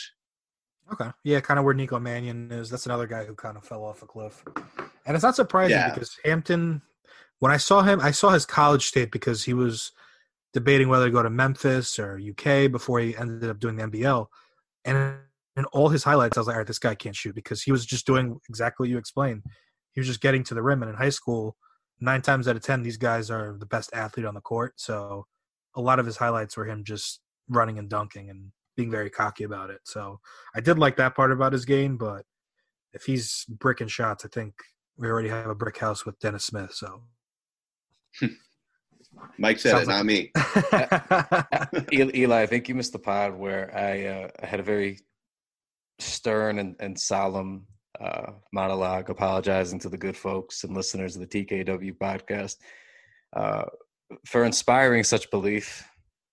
Okay. Yeah, kind of where Nico Mannion is. That's another guy who kind of fell off a cliff. And it's not surprising Yeah. because Hampton, when I saw him, I saw his college state because he was debating whether to go to Memphis or UK before he ended up doing the NBL. And in all his highlights, I was like, all right, this guy can't shoot because he was just doing exactly what you explained. He was just getting to the rim. And in high school, nine times out of 10, these guys are the best athlete on the court. So a lot of his highlights were him just running and dunking and being very cocky about it. So I did like that part about his game, but if he's bricking shots, I think we already have a brick house with Dennis Smith. So Mike said Sounds it, like- not me. Eli, Eli, I think you missed the pod where I, uh, I had a very stern and, and solemn uh, monologue apologizing to the good folks and listeners of the TKW podcast uh, for inspiring such belief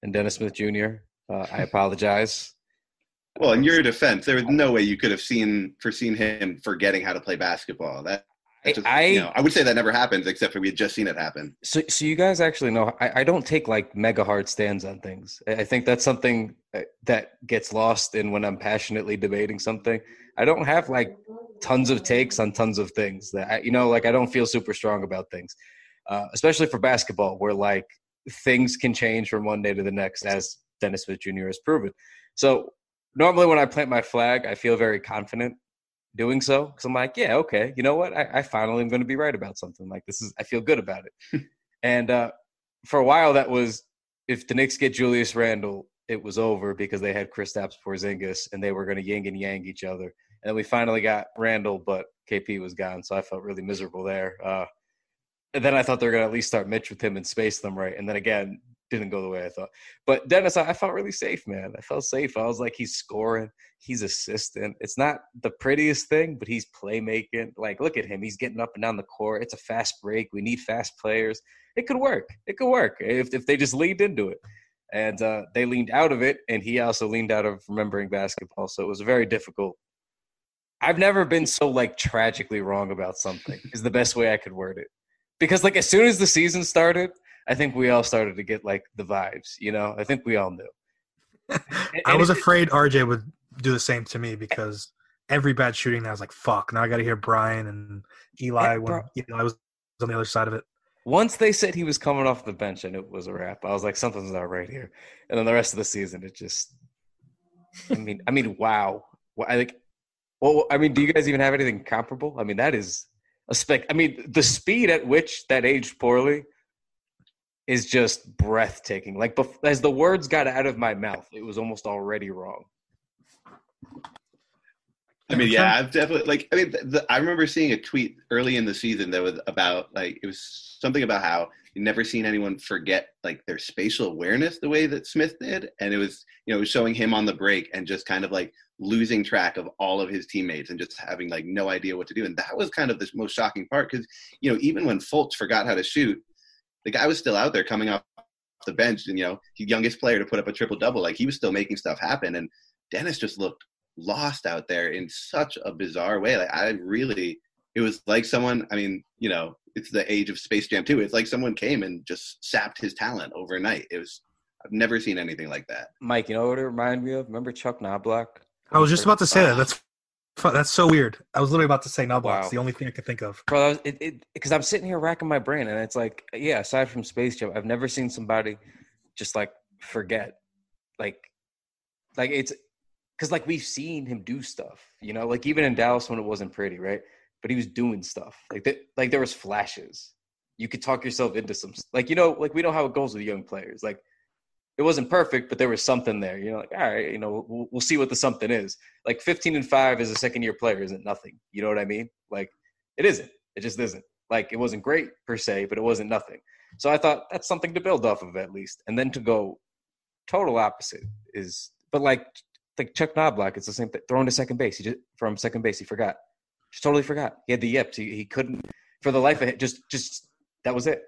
in Dennis Smith Jr. Uh, I apologize. Well, in your defense, there was no way you could have seen foreseen him forgetting how to play basketball. That I, just, I you know, I would say that never happens, except for we had just seen it happen. So, so you guys actually know I, I don't take like mega hard stands on things. I I think that's something uh, that gets lost in when I'm passionately debating something. I don't have like tons of takes on tons of things that I, you know, like I don't feel super strong about things, uh, especially for basketball, where like things can change from one day to the next, as Dennis Smith Jr. has proven. So normally when I plant my flag, I feel very confident doing so because I'm like, yeah, okay, you know what? I, I finally am going to be right about something. Like this is, I feel good about it. and uh, for a while, that was if the Knicks get Julius Randle, it was over because they had Kristaps Porzingis and they were going to yin and yang each other. And then we finally got Randle, but KP was gone, so I felt really miserable there. Uh, and then I thought they were going to at least start Mitch with him and space them right. And then again, didn't go the way I thought. But Dennis, I, I felt really safe, man. I felt safe. I was like, he's scoring, he's assistant. It's not the prettiest thing, but he's playmaking. Like, look at him. He's getting up and down the court. It's a fast break. We need fast players. It could work. It could work if if they just leaned into it. And uh, they leaned out of it, and he also leaned out of remembering basketball. So it was very difficult. I've never been so like tragically wrong about something. Is the best way I could word it. Because like as soon as the season started, I think we all started to get like the vibes. You know, I think we all knew. I was afraid RJ would do the same to me because every bad shooting I was like, fuck, now I got to hear Brian and Eli when. Eli was on the other side of it. Once they said he was coming off the bench and it was a wrap, I was like, something's not right here. And then the rest of the season, it just, I mean, I mean, wow. I think, well, I mean, do you guys even have anything comparable? I mean, that is a spec. I mean, the speed at which that aged poorly is just breathtaking. Like, as the words got out of my mouth, it was almost already wrong. I mean, yeah, I've definitely like. I mean, the, I remember seeing a tweet early in the season that was about like it was something about how you never seen anyone forget like their spatial awareness the way that Smith did, and it was you know showing him on the break and just kind of like losing track of all of his teammates and just having like no idea what to do, and that was kind of the most shocking part because you know even when Fultz forgot how to shoot, the guy was still out there coming off the bench, and you know the youngest player to put up a triple double, like he was still making stuff happen, and Dennis just looked lost out there in such a bizarre way. Like I really, it was like someone. I mean, you know, it's the age of Space Jam too. It's like someone came and just sapped his talent overnight. It was. I've never seen anything like that. Mike, you know what it reminded me of? Remember Chuck Knoblauch I was just about to say that. That's fu- that's so weird. I was literally about to say Knoblauch. Wow. The only thing I could think of. Bro, that it, it, because I'm sitting here racking my brain, and it's like, yeah, aside from Space Jam, I've never seen somebody just like forget, like, like it's because like we've seen him do stuff, you know, like even in Dallas when it wasn't pretty, right? But he was doing stuff like that, like there was flashes. You could talk yourself into some, like you know, like we know how it goes with young players. Like it wasn't perfect, but there was something there. You know, like all right, you know, we'll, we'll see what the something is. Like 15 and five as a second year player isn't nothing. You know what I mean? Like it isn't. It just isn't. Like it wasn't great per se, but it wasn't nothing. So I thought that's something to build off of at least. And then to go total opposite is, but like like Chuck Knoblauch, it's the same thing. Throwing to second base, he just from second base, he forgot. Just totally forgot. He had the yips. He, he couldn't for the life of it. Just just that was it.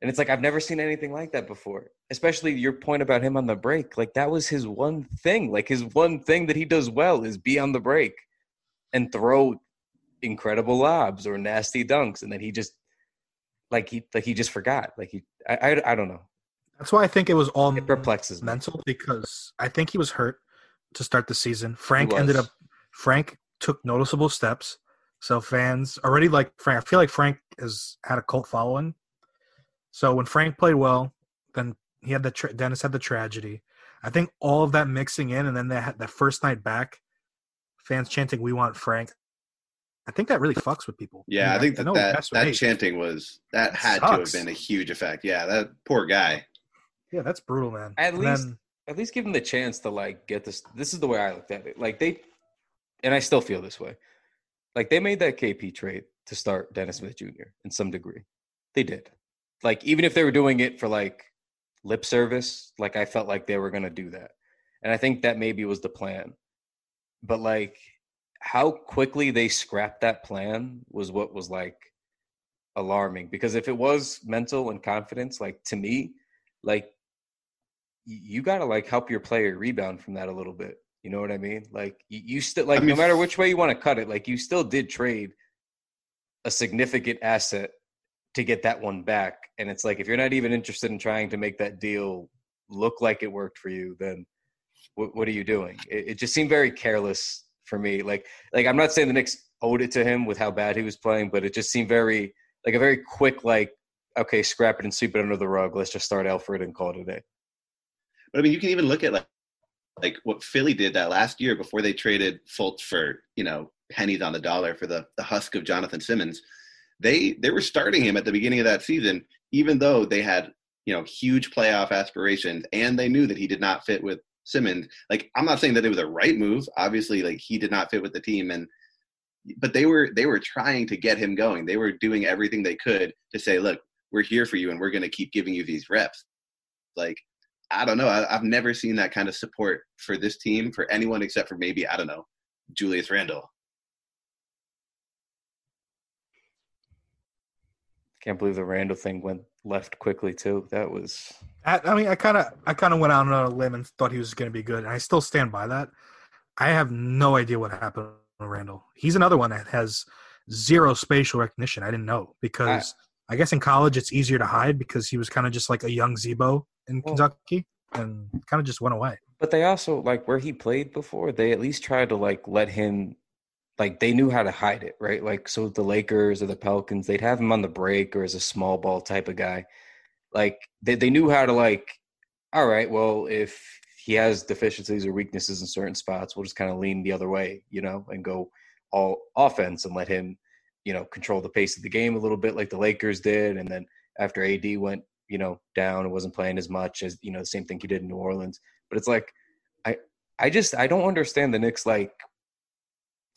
And it's like I've never seen anything like that before. Especially your point about him on the break. Like that was his one thing. Like his one thing that he does well is be on the break and throw incredible lobs or nasty dunks and then he just like he like he just forgot. Like he I I, I don't know. That's why I think it was all It perplexes me. mental because I think he was hurt to start the season. Frank ended up Frank took noticeable steps. So fans already like Frank. I feel like Frank has had a cult following. So when Frank played well, then he had the tra- Dennis had the tragedy. I think all of that mixing in, and then they had that first night back, fans chanting "We want Frank." I think that really fucks with people. Yeah, I think that know that, that chanting was that It had to have been a huge effect. Yeah, that poor guy. Yeah, that's brutal, man. At And least- then- at least give them the chance to like get this. This is the way I looked at it. Like they, and I still feel this way. Like they made that KP trade to start Dennis Smith Jr. in some degree. They did. Like even if they were doing it for like lip service, like I felt like they were gonna do that, and I think that maybe was the plan. But like how quickly they scrapped that plan was what was like alarming. Because if it was mental and confidence like to me like you got to like help your player rebound from that a little bit. You know what i mean? Like you, you still like mean, no matter which way you want to cut it like you still did trade a significant asset to get that one back. And it's like if you're not even interested in trying to make that deal look like it worked for you then what, what are you doing? It, it just seemed very careless for me. Like like i'm not saying the Knicks owed it to him with how bad he was playing but it just seemed very like a very quick like okay scrap it and sweep it under the rug. Let's just start Elfrid and call it a day. But I mean, you can even look at like like what Philly did that last year before they traded Fultz for you know pennies on the dollar for the the husk of Jonathon Simmons. They they were starting him at the beginning of that season, even though they had you know huge playoff aspirations, and they knew that he did not fit with Simmons. Like I'm not saying that it was a right move. Obviously, like he did not fit with the team, and but they were they were trying to get him going. They were doing everything they could to say, look, we're here for you, and we're going to keep giving you these reps. Like I don't know. I, I've never seen that kind of support for this team for anyone except for maybe I don't know Julius Randle. Can't believe the Randle thing went left quickly too that was I, I mean, I kind of, I kind of went out on a limb and thought he was going to be good, and I still stand by that. I have no idea what happened to Randle. He's another one that has zero spatial recognition. I didn't know because I, guess in college it's easier to hide because he was kind of just like a young Z-Bo in Well- Kentucky, and kind of just went away. But they also like where he played before. They at least tried to like let him, like they knew how to hide it, right? Like so, the Lakers or the Pelicans, they'd have him on the break or as a small ball type of guy. Like they they knew how to like, all right, well if he has deficiencies or weaknesses in certain spots, we'll just kind of lean the other way, you know, and go all offense and let him, you know, control the pace of the game a little bit like the Lakers did. And then after AD went, you know, down and wasn't playing as much as you know the same thing he did in New Orleans. But it's like I I just I don't understand the Knicks like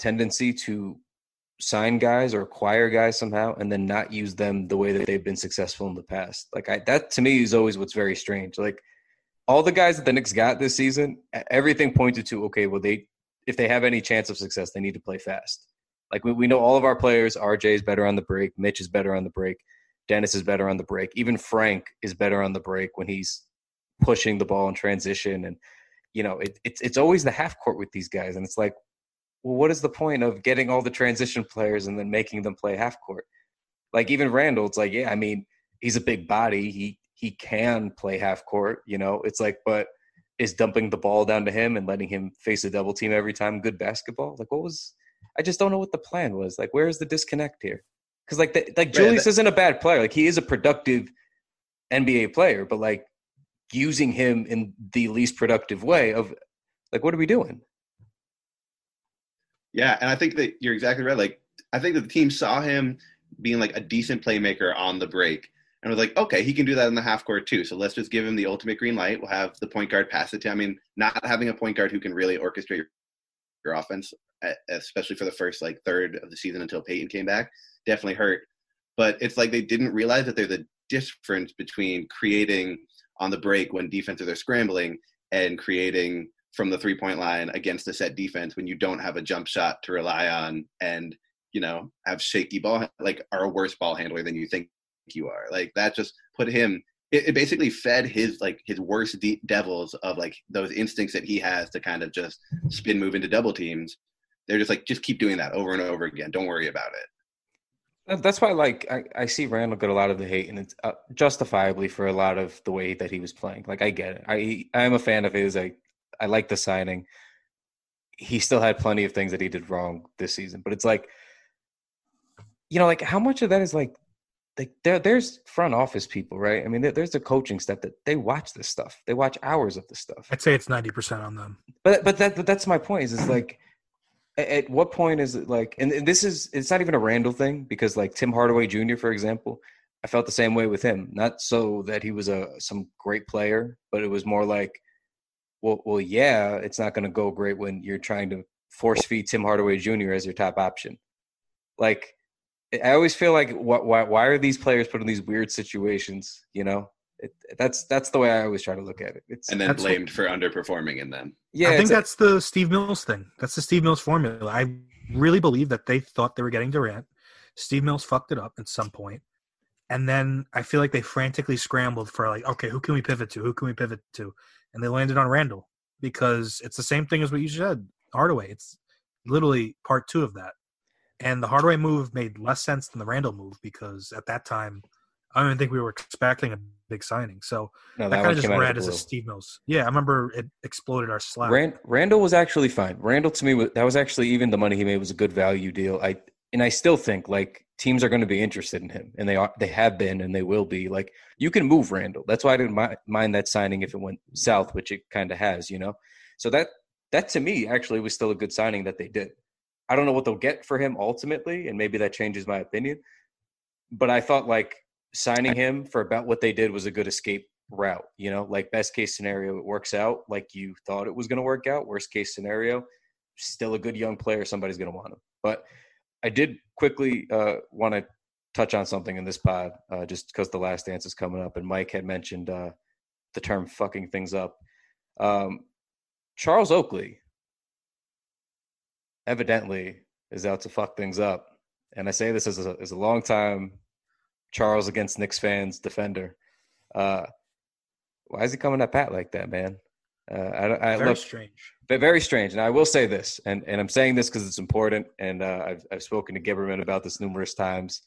tendency to sign guys or acquire guys somehow and then not use them the way that they've been successful in the past. Like I that to me is always what's very strange. Like all the guys that the Knicks got this season, everything pointed to okay, well they if they have any chance of success, they need to play fast. Like we, we know all of our players, RJ is better on the break, Mitch is better on the break, Dennis is better on the break, even Frank is better on the break when he's pushing the ball in transition and you know it, it's it's always the half court with these guys and it's like well what is the point of getting all the transition players and then making them play half court? Like even Randle it's like yeah I mean he's a big body. He he can play half court you know? It's like but is dumping the ball down to him and letting him face a double team every time good basketball? Like what was I just don't know what the plan was. Like where is the disconnect here? Because like the, like Yeah, Julius that- isn't a bad player. Like he is a productive NBA player but like using him in the least productive way of like what are we doing Yeah, and I think that you're exactly right. Like I think that the team saw him being like a decent playmaker on the break. And was like, okay, he can do that in the half court too. So let's just give him the ultimate green light. We'll have the point guard pass it to. I mean, not having a point guard who can really orchestrate your, offense, especially for the first like third of the season until Payton came back, definitely hurt. But it's like they didn't realize that there's a difference between creating on the break when defenses are scrambling and creating from the three point line against a set defense when you don't have a jump shot to rely on and you know have shaky ball like are a worse ball handler than you think you are like that just put him. It, it basically fed his like his worst de- devils of like those instincts that he has to kind of just spin move into double teams. They're just like just keep doing that over and over again. Don't worry about it. That's why, like, I, I see Randle get a lot of the hate, and it's uh, justifiably for a lot of the way that he was playing. Like, I get it. I I am a fan of his. I I like the signing. He still had plenty of things that he did wrong this season, but it's like, you know, like how much of that is like, like there there's front office people, right? I mean, there, there's the coaching staff that they watch this stuff. They watch hours of this stuff. I'd say it's ninety percent on them. But but that but that's my point. Is it's like at, at what point is it like and this is it's not even a Randle thing because like Tim Hardaway Jr. for example, I felt the same way with him. Not so that he was a some great player, but it was more like well well yeah, it's not going to go great when you're trying to force feed Tim Hardaway Jr. as your top option. Like I always feel like why why, why are these players put in these weird situations, you know? It, that's that's the way I always try to look at it. It's And then That's what- blamed for underperforming in them. yeah, I think it's a- that's the Steve Mills thing. That's the Steve Mills formula. I really believe that they thought they were getting Durant. Steve Mills fucked it up at some point. And then I feel like they frantically scrambled for like, okay, who can we pivot to? Who can we pivot to? And they landed on Randle because it's the same thing as what you said, Hardaway. It's literally part two of that. And the Hardaway move made less sense than the Randle move because at that time, I don't even think we were expecting a big signing. So no, that, that kind of just read as a. Steve Mills. Yeah, I remember it exploded our Slack. Rand, Randle was actually fine. Randle to me was that was actually even the money he made was a good value deal. I and I still think like teams are going to be interested in him, and they are they have been and they will be. Like you can move Randle. That's why I didn't mi- mind that signing if it went south, which it kind of has, you know. So that that to me actually was still a good signing that they did. I don't know what they'll get for him ultimately, and maybe that changes my opinion. But I thought like signing him for about what they did was a good escape route. You know, like best case scenario, it works out like you thought it was going to work out. Worst case scenario, still a good young player. Somebody's going to want him. But I did quickly uh, want to touch on something in this pod, uh, just because the last dance is coming up, and Mike had mentioned uh, the term "fucking things up." Um, Charles Oakley evidently is out to fuck things up, and I say this as a as a long time Charles against Knicks fans defender. Uh, why is he coming at Pat like that, man? Uh, I, I Very look strange. but very strange. And I will say this, and, and I'm saying this because it's important, and uh, I've, I've spoken to Gibberman about this numerous times.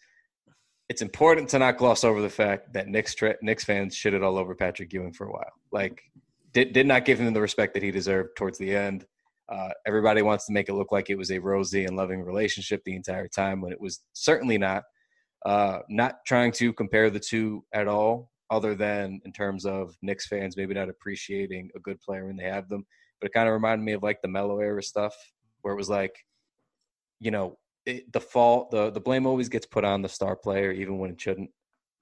It's important to not gloss over the fact that Knicks, tra- Knicks fans shitted all over Patrick Ewing for a while. Like, did, did not give him the respect that he deserved towards the end. Uh, everybody wants to make it look like it was a rosy and loving relationship the entire time when it was certainly not. Uh, not trying to compare the two at all, other than in terms of Knicks fans maybe not appreciating a good player when they have them but it kind of reminded me of like the Melo era stuff where it was like you know it, the fault the the blame always gets put on the star player even when it shouldn't.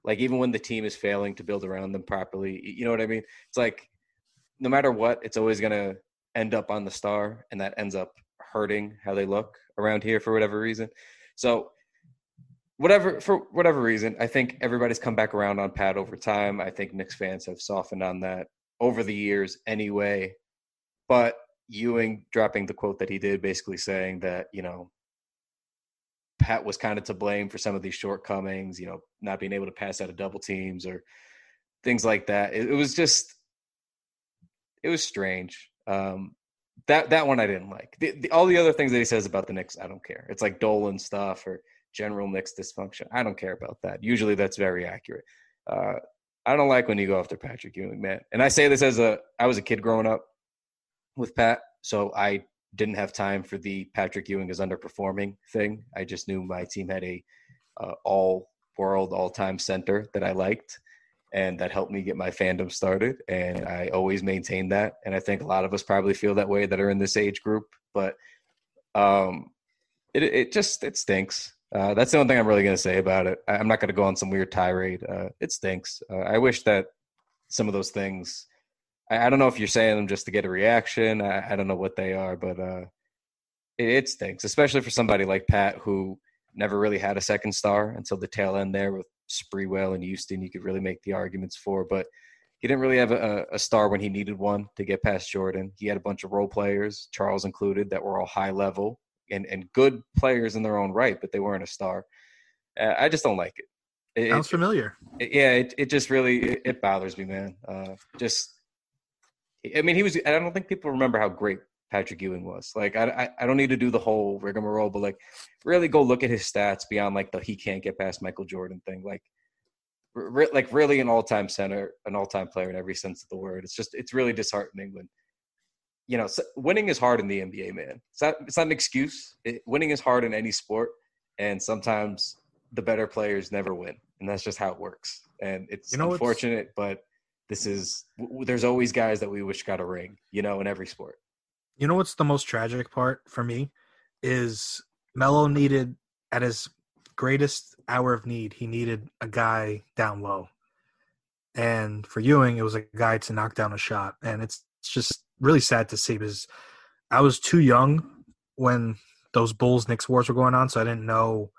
Like even when the team is failing to build around them properly you know what i mean? It's like no matter what it's always to end up on the star and that ends up hurting how they look around here for whatever reason. So whatever for whatever reason i think everybody's come back around on pat over time i think Knicks fans have softened on that over the years anyway but Ewing dropping the quote that he did, basically saying that you know Pat was kind of to blame for some of these shortcomings, you know, not being able to pass out of double teams or things like that. It, it was just, it was strange. Um, that that one I didn't like. The, the, all the other things that he says about the Knicks, I don't care. It's like Dolan stuff or general Knicks dysfunction. I don't care about that. Usually, that's very accurate. Uh, I don't like when you go after Patrick Ewing, man. And I say this as a I was a kid growing up with Pat, so I didn't have time for the Patrick Ewing is underperforming thing. I just knew my team had a uh, all world all time center that I liked, and that helped me get my fandom started. And I always maintained that. And I think a lot of us probably feel that way that are in this age group. But um, it it just it stinks. Uh, that's the only thing I'm really going to say about it. I, I'm not going to go on some weird tirade. Uh, it stinks. Uh, I wish that some of those things. I, I don't know if you're saying them just to get a reaction. I, I don't know what they are, but uh, it, it stinks, especially for somebody like Pat who never really had a second star until the tail end there with Sprewell and Houston. You could really make the arguments for, but he didn't really have a, a star when he needed one to get past Jordan. He had a bunch of role players, Charles included, that were all high level and, and good players in their own right, but they weren't a star. Uh, I just don't like it. It, Sounds it- familiar. it- yeah, it, it just really it, bothers me, man. Uh, just, I mean, he was. I don't think people remember how great Patrick Ewing was. Like, I, I, I don't need to do the whole rigmarole, but like, really go look at his stats beyond like the he can't get past Michael Jordan thing. Like, re- like really an all-time center, an all-time player in every sense of the word. It's just, it's really disheartening when, you know, winning is hard in the NBA, man. It's not, it's not an excuse. It, winning is hard in any sport, and sometimes the better players never win, and that's just how it works. And it's You know unfortunate, but this is. There's always guys that we wish got a ring, you know, in every sport. You know what's the most tragic part for me is Melo needed at his greatest hour of need, he needed a guy down low. And for Ewing, it was a guy to knock down a shot. And it's, it's just really sad to see because I was too young when those Bulls Knicks wars were going on, so I didn't know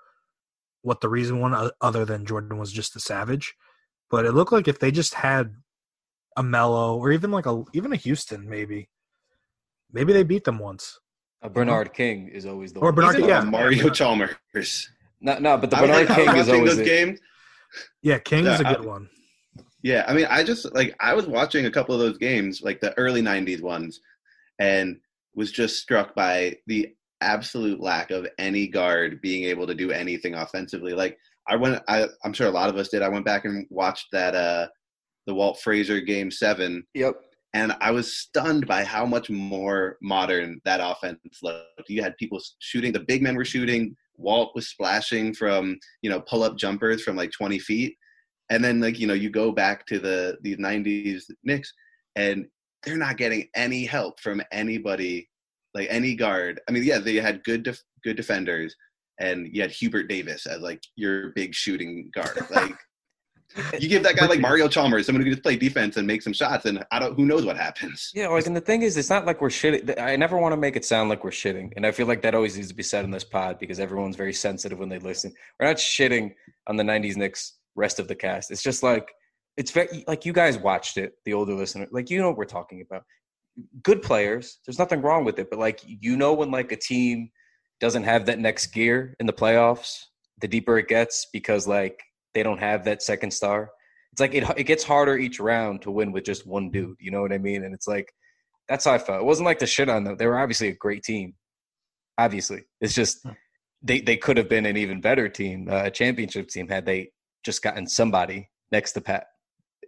what the reason one o- other than Jordan was just a savage. But it looked like if they just had a Melo or even like a even a Houston maybe, maybe they beat them once. Uh, Bernard King is always the Or one. Bernard He's King, yeah. Mario Chalmers. No, no, but the Bernard I was King is watching always those games. Yeah, King is a Yeah, good one. Yeah, I mean, I just like I was watching a couple of those games, like the early '90s ones, and was just struck by the absolute lack of any guard being able to do anything offensively. Like I went, I, I'm sure a lot of us did. I went back and watched that uh the Walt Frazier Game Seven, Yep. and I was stunned by how much more modern that offense looked. You had people shooting; the big men were shooting. Walt was splashing from you know pull up jumpers from like 20 feet, and then like you know you go back to the the 90s Knicks, and they're not getting any help from anybody, like any guard. I mean, yeah, they had good def- good defenders, and you had Hubert Davis as like your big shooting guard, like. You give that guy like Mario Chalmers, someone who can just play defense and make some shots, and I don't. Who knows what happens? Yeah, like, and the thing is, it's not like we're shitting. I never want to make it sound like we're shitting, and I feel like that always needs to be said in this pod because everyone's very sensitive when they listen. We're not shitting on the '90s Knicks rest of the cast. It's just like it's very like you guys watched it, the older listener, like you know what we're talking about. Good players, there's nothing wrong with it, but like you know when like a team doesn't have that next gear in the playoffs, the deeper it gets because like they don't have that second star. It's like it it gets harder each round to win with just one dude. You know what I mean? And it's like that's how I felt. It wasn't like the shit on them. They were obviously a great team. Obviously, it's just they they could have been an even better team, uh, a championship team, had they just gotten somebody next to Pat.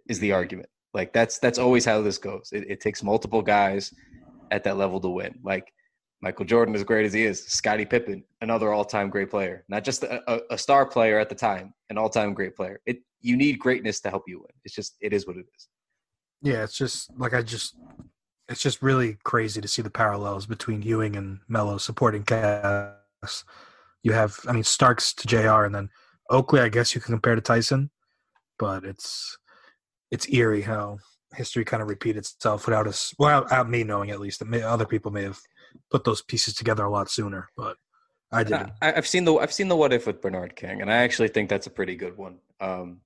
Is the argument like that's that's always how this goes? It, it takes multiple guys at that level to win. Like Michael Jordan, as great as he is, Scottie Pippen, another all-time great player, not just a, a, a star player at the time, an all-time great player. It you need greatness to help you win. It's just it is what it is. Yeah, it's just like I just it's just really crazy to see the parallels between Ewing and Melo supporting cast. You have I mean Starks to JR and then Oakley I guess you can compare to Tyson, but it's it's eerie how history kind of repeated itself without us well without me knowing at least. May, other people may have put those pieces together a lot sooner, but I didn't. I, I've seen the I've seen the what if with Bernard King, and I actually think that's a pretty good one. Um,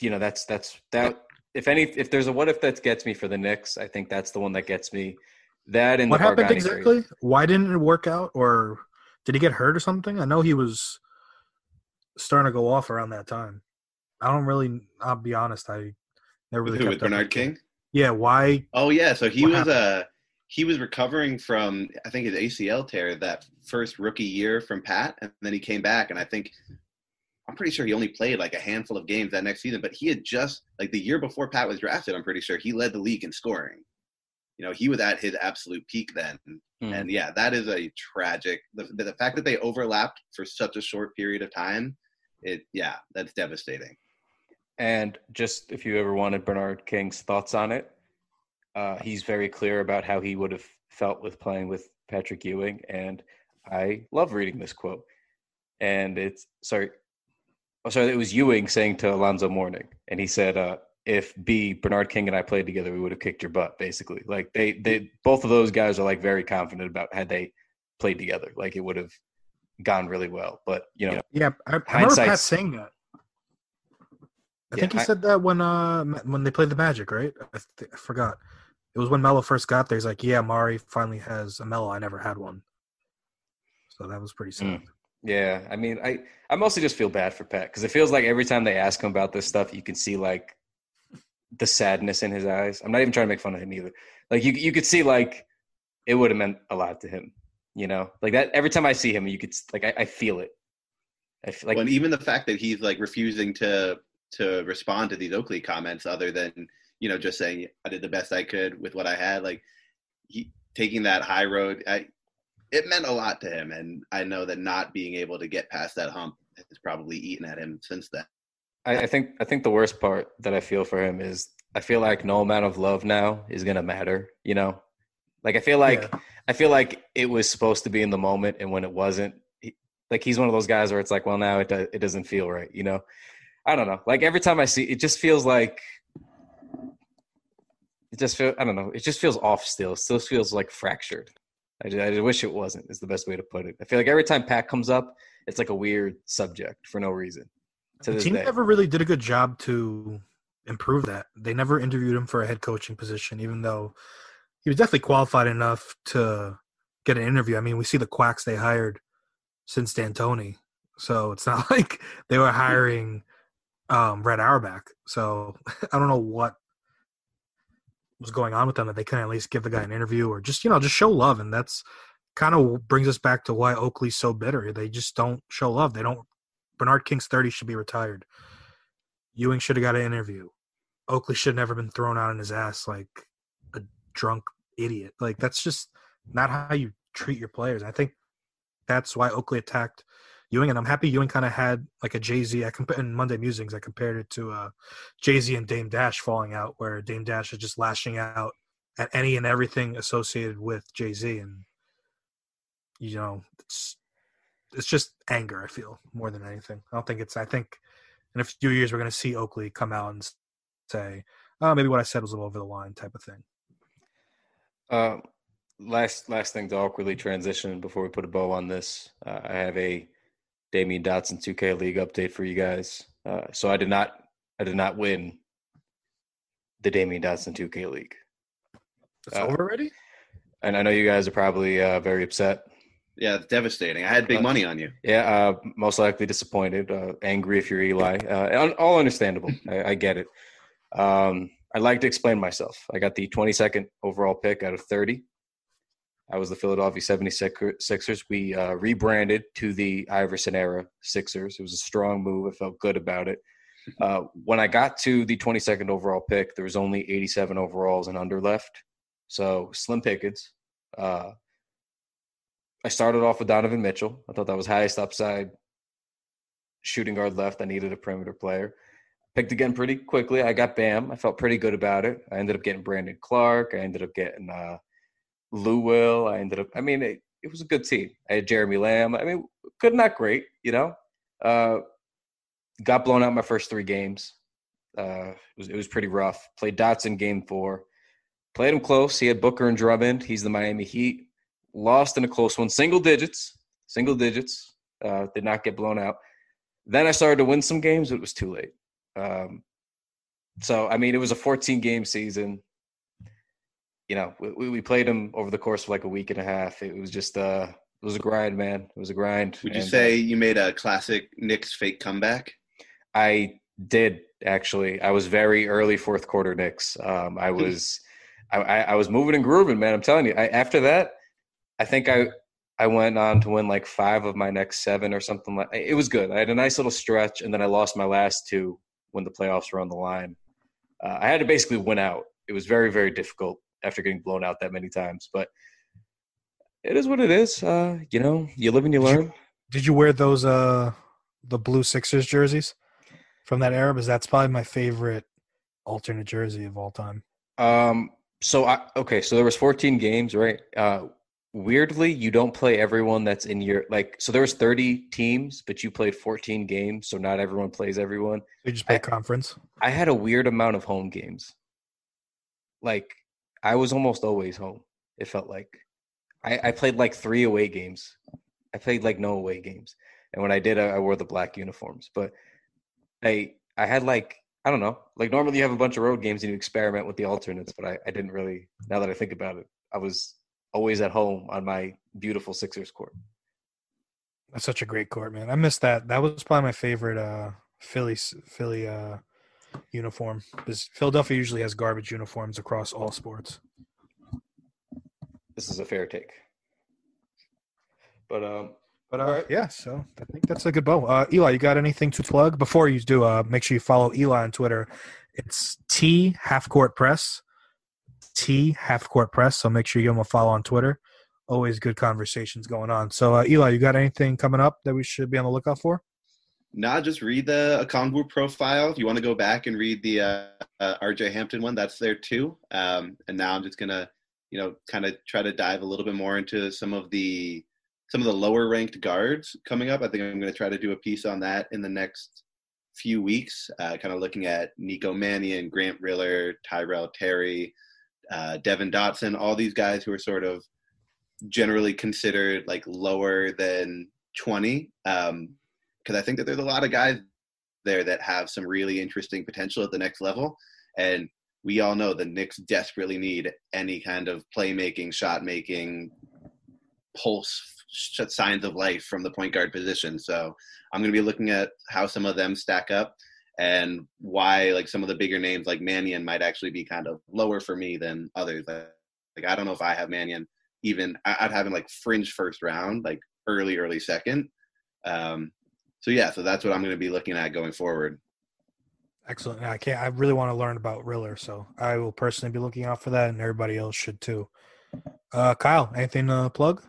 you know, that's that's that. If any, if there's a what if that gets me for the Knicks, I think that's the one that gets me. That and what happened exactly? Why didn't it work out, or did he get hurt or something? I know he was starting to go off around that time. I don't really. I'll be honest. I never really Who kept with Bernard with King? Yeah. Why? Oh yeah, so he was happened? uh he was recovering from I think his ACL tear that first rookie year from Pat, and then he came back, and I think I'm pretty sure he only played like a handful of games that next season. But he had just like the year before Pat was drafted, I'm pretty sure he led the league in scoring. You know, he was at his absolute peak then, Mhm. and yeah, that is a tragic. The, the fact that they overlapped for such a short period of time, it yeah, that's devastating. And just if you ever wanted Bernard King's thoughts on it, uh, he's very clear about how he would have felt with playing with Patrick Ewing, and I love reading this quote. And it's sorry, oh sorry, it was Ewing saying to Alonzo Mourning, and he said, uh, "If B Bernard King and I played together, we would have kicked your butt." Basically, like they they both of those guys are like very confident about had they played together, like it would have gone really well. But you know, Yeah, I, I remember Pat saying that. I Yeah, think he hi- said that when uh when they played the Magic, right? I, th- I forgot. It was when Melo first got there. He's like, "Yeah, Mari finally has a Melo. I never had one." So that was pretty sad. Mm. Yeah, I mean, I I mostly just feel bad for Pat because it feels like every time they ask him about this stuff, you can see like the sadness in his eyes. I'm not even trying to make fun of him either. Like you you could see like it would have meant a lot to him. You know, like that. Every time I see him, you could like I, I feel it. I feel like Well, even the fact that he's like refusing to to respond to these Oakley comments, other than you know just saying I did the best I could with what I had, like he taking that high road, I, it meant a lot to him, and I know that not being able to get past that hump has probably eaten at him since then. I, I think I think the worst part that I feel for him is I feel like no amount of love now is gonna matter. You know, like I feel like Yeah. I feel like it was supposed to be in the moment, and when it wasn't, he, like he's one of those guys where it's like, well, now it do, it doesn't feel right. You know, I don't know. Like every time I see, it just feels like it just feel I don't know. It just feels off. Still, It still feels like fractured. I just, I just wish it wasn't. Is the best way to put it. I feel like every time Pat comes up, it's like a weird subject for no reason. The team day. never really did a good job to improve that. They never interviewed him for a head coaching position, even though he was definitely qualified enough to get an interview. I mean, we see the quacks they hired since D'Antoni, so it's not like they were hiring um, Red Auerbach. So I don't know what was going on with them that they couldn't at least give the guy an interview or just you know just show love, and that's kind of brings us back to why Oakley's so bitter. They just don't show love. They don't Bernard King's 30 should be retired. Ewing should have got an interview. Oakley should never been thrown out on his ass like a drunk idiot. Like that's just not how you treat your players. I think that's why Oakley attacked Ewing, and I'm happy Ewing kind of had like a Jay Z. I compa- in Monday Musings, I compared it to uh, Jay Z and Dame Dash falling out, where Dame Dash is just lashing out at any and everything associated with Jay Z, and you know it's it's just anger. I feel more than anything. I don't think it's. I think in a few years we're going to see Oakley come out and say, "Oh, maybe what I said was a little over the line," type of thing. Uh, last last thing to awkwardly transition before we put a bow on this. Uh, I have a Damyean Dotson 2K League update for you guys. Uh, so I did not I did not win the Damyean Dotson 2K League, It's Uh, over already. and I know you guys are probably uh, very upset. Yeah, it's devastating. I had big Uh, money on you. Yeah, uh, most likely disappointed, uh, angry if you're Eli. Uh, all understandable. I, I get it. Um, I'd like to explain myself. I got the 22nd overall pick out of 30. I was the Philadelphia 76ers. We uh, rebranded to the Iverson era Sixers. It was a strong move. I felt good about it. Uh, when I got to the 22nd overall pick, there was only 87 overalls and under left. So slim pickings. Uh, I started off with Donovan Mitchell. I thought that was highest upside shooting guard left. I needed a perimeter player. Picked again pretty quickly. I got Bam. I felt pretty good about it. I ended up getting Brandon Clarke. I ended up getting uh, Lou Will. I ended up. I mean, it, it was a good team. I had Jeremy Lamb. I mean, good, not great. You know, uh, got blown out my first three games. Uh, it was it was pretty rough. Played Dotson game four. Played him close. He had Booker and Drummond. He's the Miami Heat lost in a close one, single digits, single digits. Uh, did not get blown out. Then I started to win some games, but it was too late. Um, so I mean, it was a 14 game season. You know, we, we played them over the course of like a week and a half. It was just uh, it was a grind, man. It was a grind. Would you And, uh, say you made a classic Knicks fake comeback? I did actually. I was very early fourth quarter Knicks. Um, I was, I, I, I was moving and grooving, man. I'm telling you. I, after that, I think I, I went on to win like five of my next seven or something like. It was good. I had a nice little stretch, and then I lost my last two when the playoffs were on the line. Uh, I had to basically win out. It was very, very difficult after getting blown out that many times, but it is what it is. Uh, you know, you live and you Did you- learn. Did you wear those uh the blue Sixers jerseys from that era? Because that's probably my favorite alternate jersey of all time. Um. So I okay. So there was 14 games, right? Uh, weirdly, you don't play everyone that's in your like. So there was 30 teams, but you played 14 games. So not everyone plays everyone. They just play I- conference. I had a weird amount of home games. Like I was almost always home. It felt like I, I played like three away games. I played like no away games, and when I did, I, I wore the black uniforms. But I I had like I don't know. Like normally you have a bunch of road games and you experiment with the alternates, but I, I didn't really. Now that I think about it, I was always at home on my beautiful Sixers court. That's such a great court, man. I missed that. That was probably my favorite uh Philly Philly uh uniform because Philadelphia usually has garbage uniforms across all sports. This is a fair take. But um, But uh, All right. yeah, so I think that's a good bow. Uh, Eli, you got anything to plug before you do? Uh, make sure you follow Eli on Twitter. It's T Half Court Press, T Half Court Press. So make sure you give a follow on Twitter. Always good conversations going on. So uh, Eli, you got anything coming up that we should be on the lookout for? Nah, just read the Okongwu profile. If you want to go back and read the uh, uh, RJ Hampton one, that's there too. Um, and now I'm just gonna, you know, kind of try to dive a little bit more into some of the some of the lower ranked guards coming up. I think I'm gonna try to do a piece on that in the next few weeks. Uh, kind of looking at Nico Mannion, Grant Riller, Tyrell Terry, uh, Devin Dotson, all these guys who are sort of generally considered like lower than 20. Um, because I think that there's a lot of guys there that have some really interesting potential at the next level. And we all know the Knicks desperately need any kind of playmaking, shot making, pulse signs of life from the point guard position. So I'm going to be looking at how some of them stack up and why like some of the bigger names like Mannion might actually be kind of lower for me than others. Like, like I don't know if I have Mannion even I- I'd have him like fringe first round, like early, early second. Um, so yeah, so that's what I'm going to be looking at going forward. Excellent. I can't. I really want to learn about Riller, so I will personally be looking out for that, and everybody else should too. Uh, Kyle, anything to plug?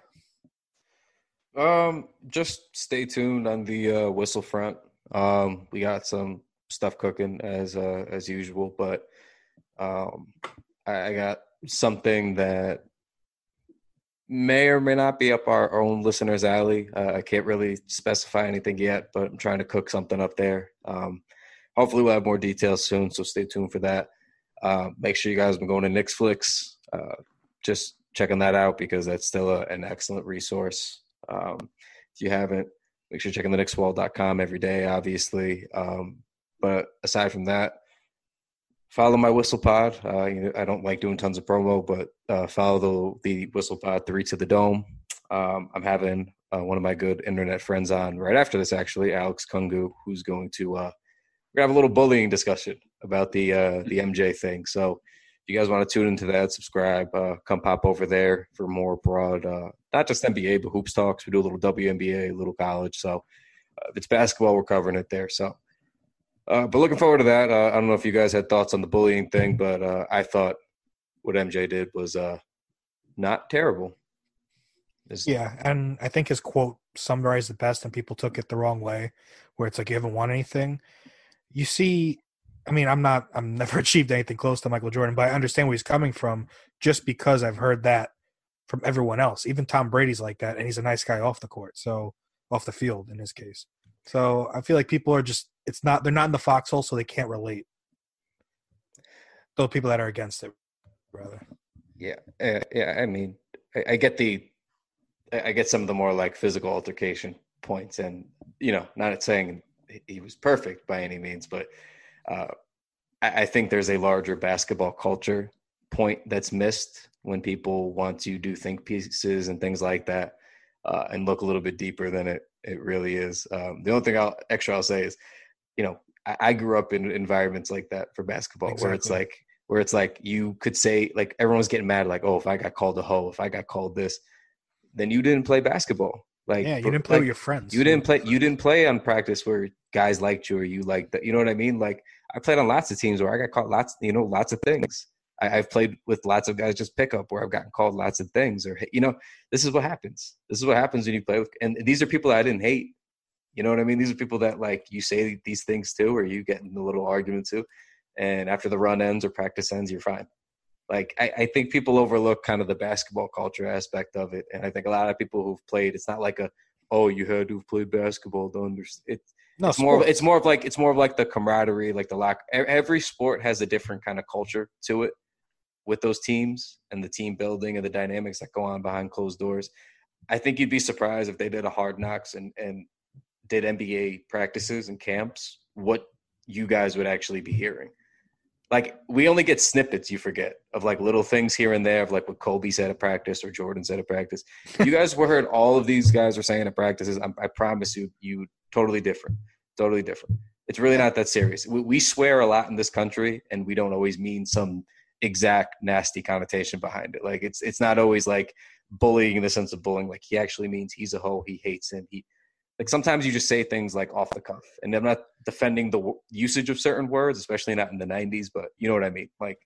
Um, just stay tuned on the uh, whistle front. Um, we got some stuff cooking as uh, as usual, but um, I, I got something that may or may not be up our own listeners' alley. Uh, I can't really specify anything yet, but I'm trying to cook something up there. Um, hopefully, we'll have more details soon, so stay tuned for that. Uh, make sure you guys been going to Nixflix. Uh, just checking that out because that's still a, an excellent resource. Um, if you haven't, make sure you're checking the Knickswall.com every day, obviously. Um, but aside from that, follow my whistle pod. Uh, you know, I don't like doing tons of promo, but uh, follow the, the whistle pod three to the dome. Um, I'm having uh, one of my good internet friends on right after this, actually, Alex Kungu, who's going to uh, we're gonna have a little bullying discussion about the uh, the MJ thing. So if you guys want to tune into that, subscribe, uh, come pop over there for more broad, uh, not just NBA, but hoops talks. We do a little WNBA, a little college. So if it's basketball, we're covering it there. So, uh, but looking forward to that. Uh, I don't know if you guys had thoughts on the bullying thing, but uh, I thought what MJ did was uh, not terrible. It's- Yeah, and I think his quote summarized the best, and people took it the wrong way, where it's like you haven't won anything. You see, I mean, I'm not, I'm never achieved anything close to Michael Jordan, but I understand where he's coming from just because I've heard that from everyone else. Even Tom Brady's like that, and he's a nice guy off the court, so off the field in his case. So I feel like people are just, it's not, they're not in the foxhole, so they can't relate. Those people that are against it, rather. Yeah, uh, yeah. I mean, I, I get the, I get some of the more like physical altercation points, and you know, not saying he- he was perfect by any means, but uh, I, I think there's a larger basketball culture point that's missed when people want to do think pieces and things like that, uh, and look a little bit deeper than it it really is. Um, the only thing I'll extra I'll say is, you know, I, I grew up in environments like that for basketball, where it's like where it's like you could say like everyone's getting mad like oh if i got called a hoe if i got called this then you didn't play basketball like Yeah, you didn't play like, with your friends. you didn't play you didn't play on practice where guys liked you or you liked that you know what i mean like i played on lots of teams where i got called lots you know lots of things I, i've played with lots of guys just pick up where i've gotten called lots of things or you know this is what happens. This is what happens when you play with and these are people that i didn't hate. You know what i mean? These are people that like you say these things to or you get in a little argument to and after the run ends or practice ends you're fine. Like I, I think people overlook kind of the basketball culture aspect of it and i think a lot of people who've played it's not like a oh you had to have played basketball to understand it's no, it's more of, it's more of like it's more of like the camaraderie like the lock e- every sport has a different kind of culture to it with those teams and the team building and the dynamics that go on behind closed doors i think you'd be surprised if they did a hard knocks and and did nba practices and camps what you guys would actually be hearing like we only get snippets. You forget of like little things here and there of like what Kobe said at practice or Jordan said at practice. you guys were heard all of these guys were saying at practices. I, I promise you, you totally different, totally different. It's really not that serious. We, we swear a lot in this country, and we don't always mean some exact nasty connotation behind it. Like it's it's not always like bullying in the sense of bullying. Like he actually means he's a hoe. He hates him. He like sometimes you just say things like off the cuff, and I'm not defending the w- usage of certain words, especially not in the '90s. But you know what I mean. Like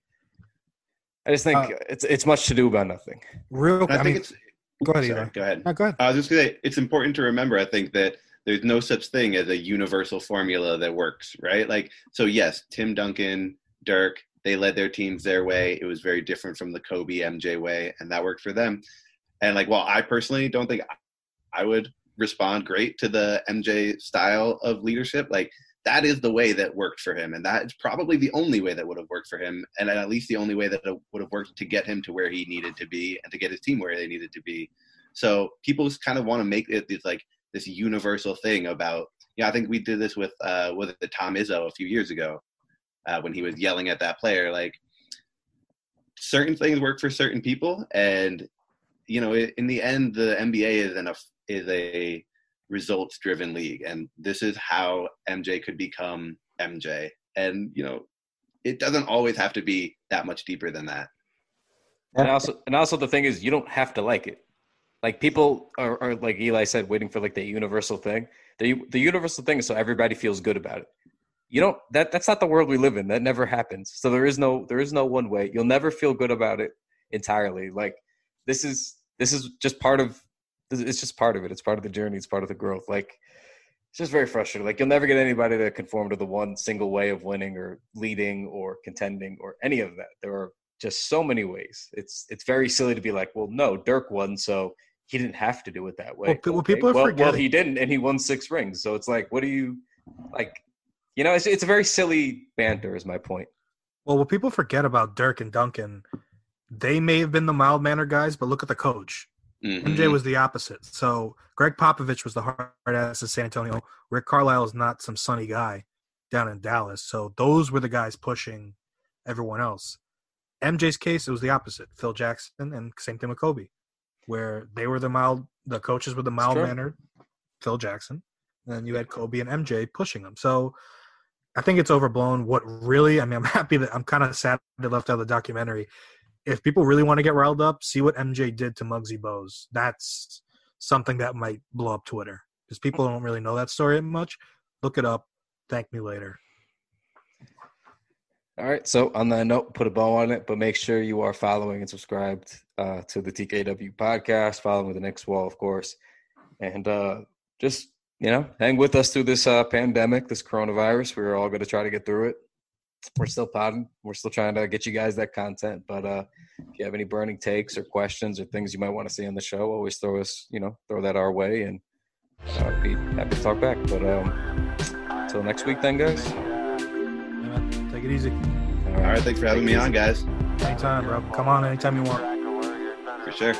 I just think Uh, it's it's much to do about nothing. Real, I, I, think mean, it's. go ahead, sorry, go ahead. No, go ahead. I was just gonna say it's important to remember. I think that there's no such thing as a universal formula that works, right? Like, so yes, Tim Duncan, Dirk, they led their teams their way. It was very different from the Kobe MJ way, and that worked for them. And like, while I personally don't think I would respond great to the MJ style of leadership, like that is the way that worked for him, and that is probably the only way that would have worked for him, and at least the only way that would have worked to get him to where he needed to be and to get his team where they needed to be. So people kind of want to make it this like this universal thing about. Yeah, I think we did this with uh, with Tom Izzo a few years ago uh, when he was yelling at that player. Like certain things work for certain people, and you know, in the end, the NBA is an is a results driven league, and this is how MJ could become MJ. And you know, it doesn't always have to be that much deeper than that. And also, and also the thing is, you don't have to like it. Like people are, are like Eli said, waiting for like the universal thing. The the universal thing is so everybody feels good about it. You don't that that's not the world we live in. That never happens. So there is no there is no one way. You'll never feel good about it entirely. Like this is this is just part of it's just part of it. It's part of the journey. It's part of the growth. Like it's just very frustrating. Like you'll never get anybody to conform to the one single way of winning or leading or contending or any of that. There are just so many ways. It's it's very silly to be like, well, no, Dirk won, so he didn't have to do it that way. Well, pe- well, people are well, well, he didn't, and he won six rings. So it's like, what do you like? You know, it's it's a very silly banter. Is my point. Well, what people forget about Dirk and Duncan, they may have been the mild mannered guys, but look at the coach. Mhm. MJ was the opposite. So Gregg Popovich was the hard ass in San Antonio. Rick Carlisle is not some sunny guy down in Dallas. So those were the guys pushing everyone else. MJ's case, it was the opposite. Phil Jackson and same thing with Kobe, where they were the mild, the coaches were the mild true. mannered Phil Jackson. And then you had Kobe and MJ pushing them. So I think it's overblown. What really, I mean, I'm happy that I'm kind of sad they left out of the documentary. If people really want to get riled up, see what MJ did to Muggsy Bogues. That's something that might blow up Twitter because people don't really know that story much. Look it up. Thank me later. All right. So on that note, put a bow on it, but make sure you are following and subscribed uh, to the TKW podcast. Following the Knicks Wall, of course, and uh, just you know, hang with us through this uh, pandemic, this coronavirus. We're all going to try to get through it. We're still podding. We're still trying to get you guys that content. But uh, if you have any burning takes or questions or things you might want to see on the show, always throw us, you know, throw that our way, and uh, I'd be happy to talk back. But um, until next week, then, guys. Yeah, man. Take it easy. All All right, thanks for having me on, guys. Anytime, bro. Come on anytime you want. For sure.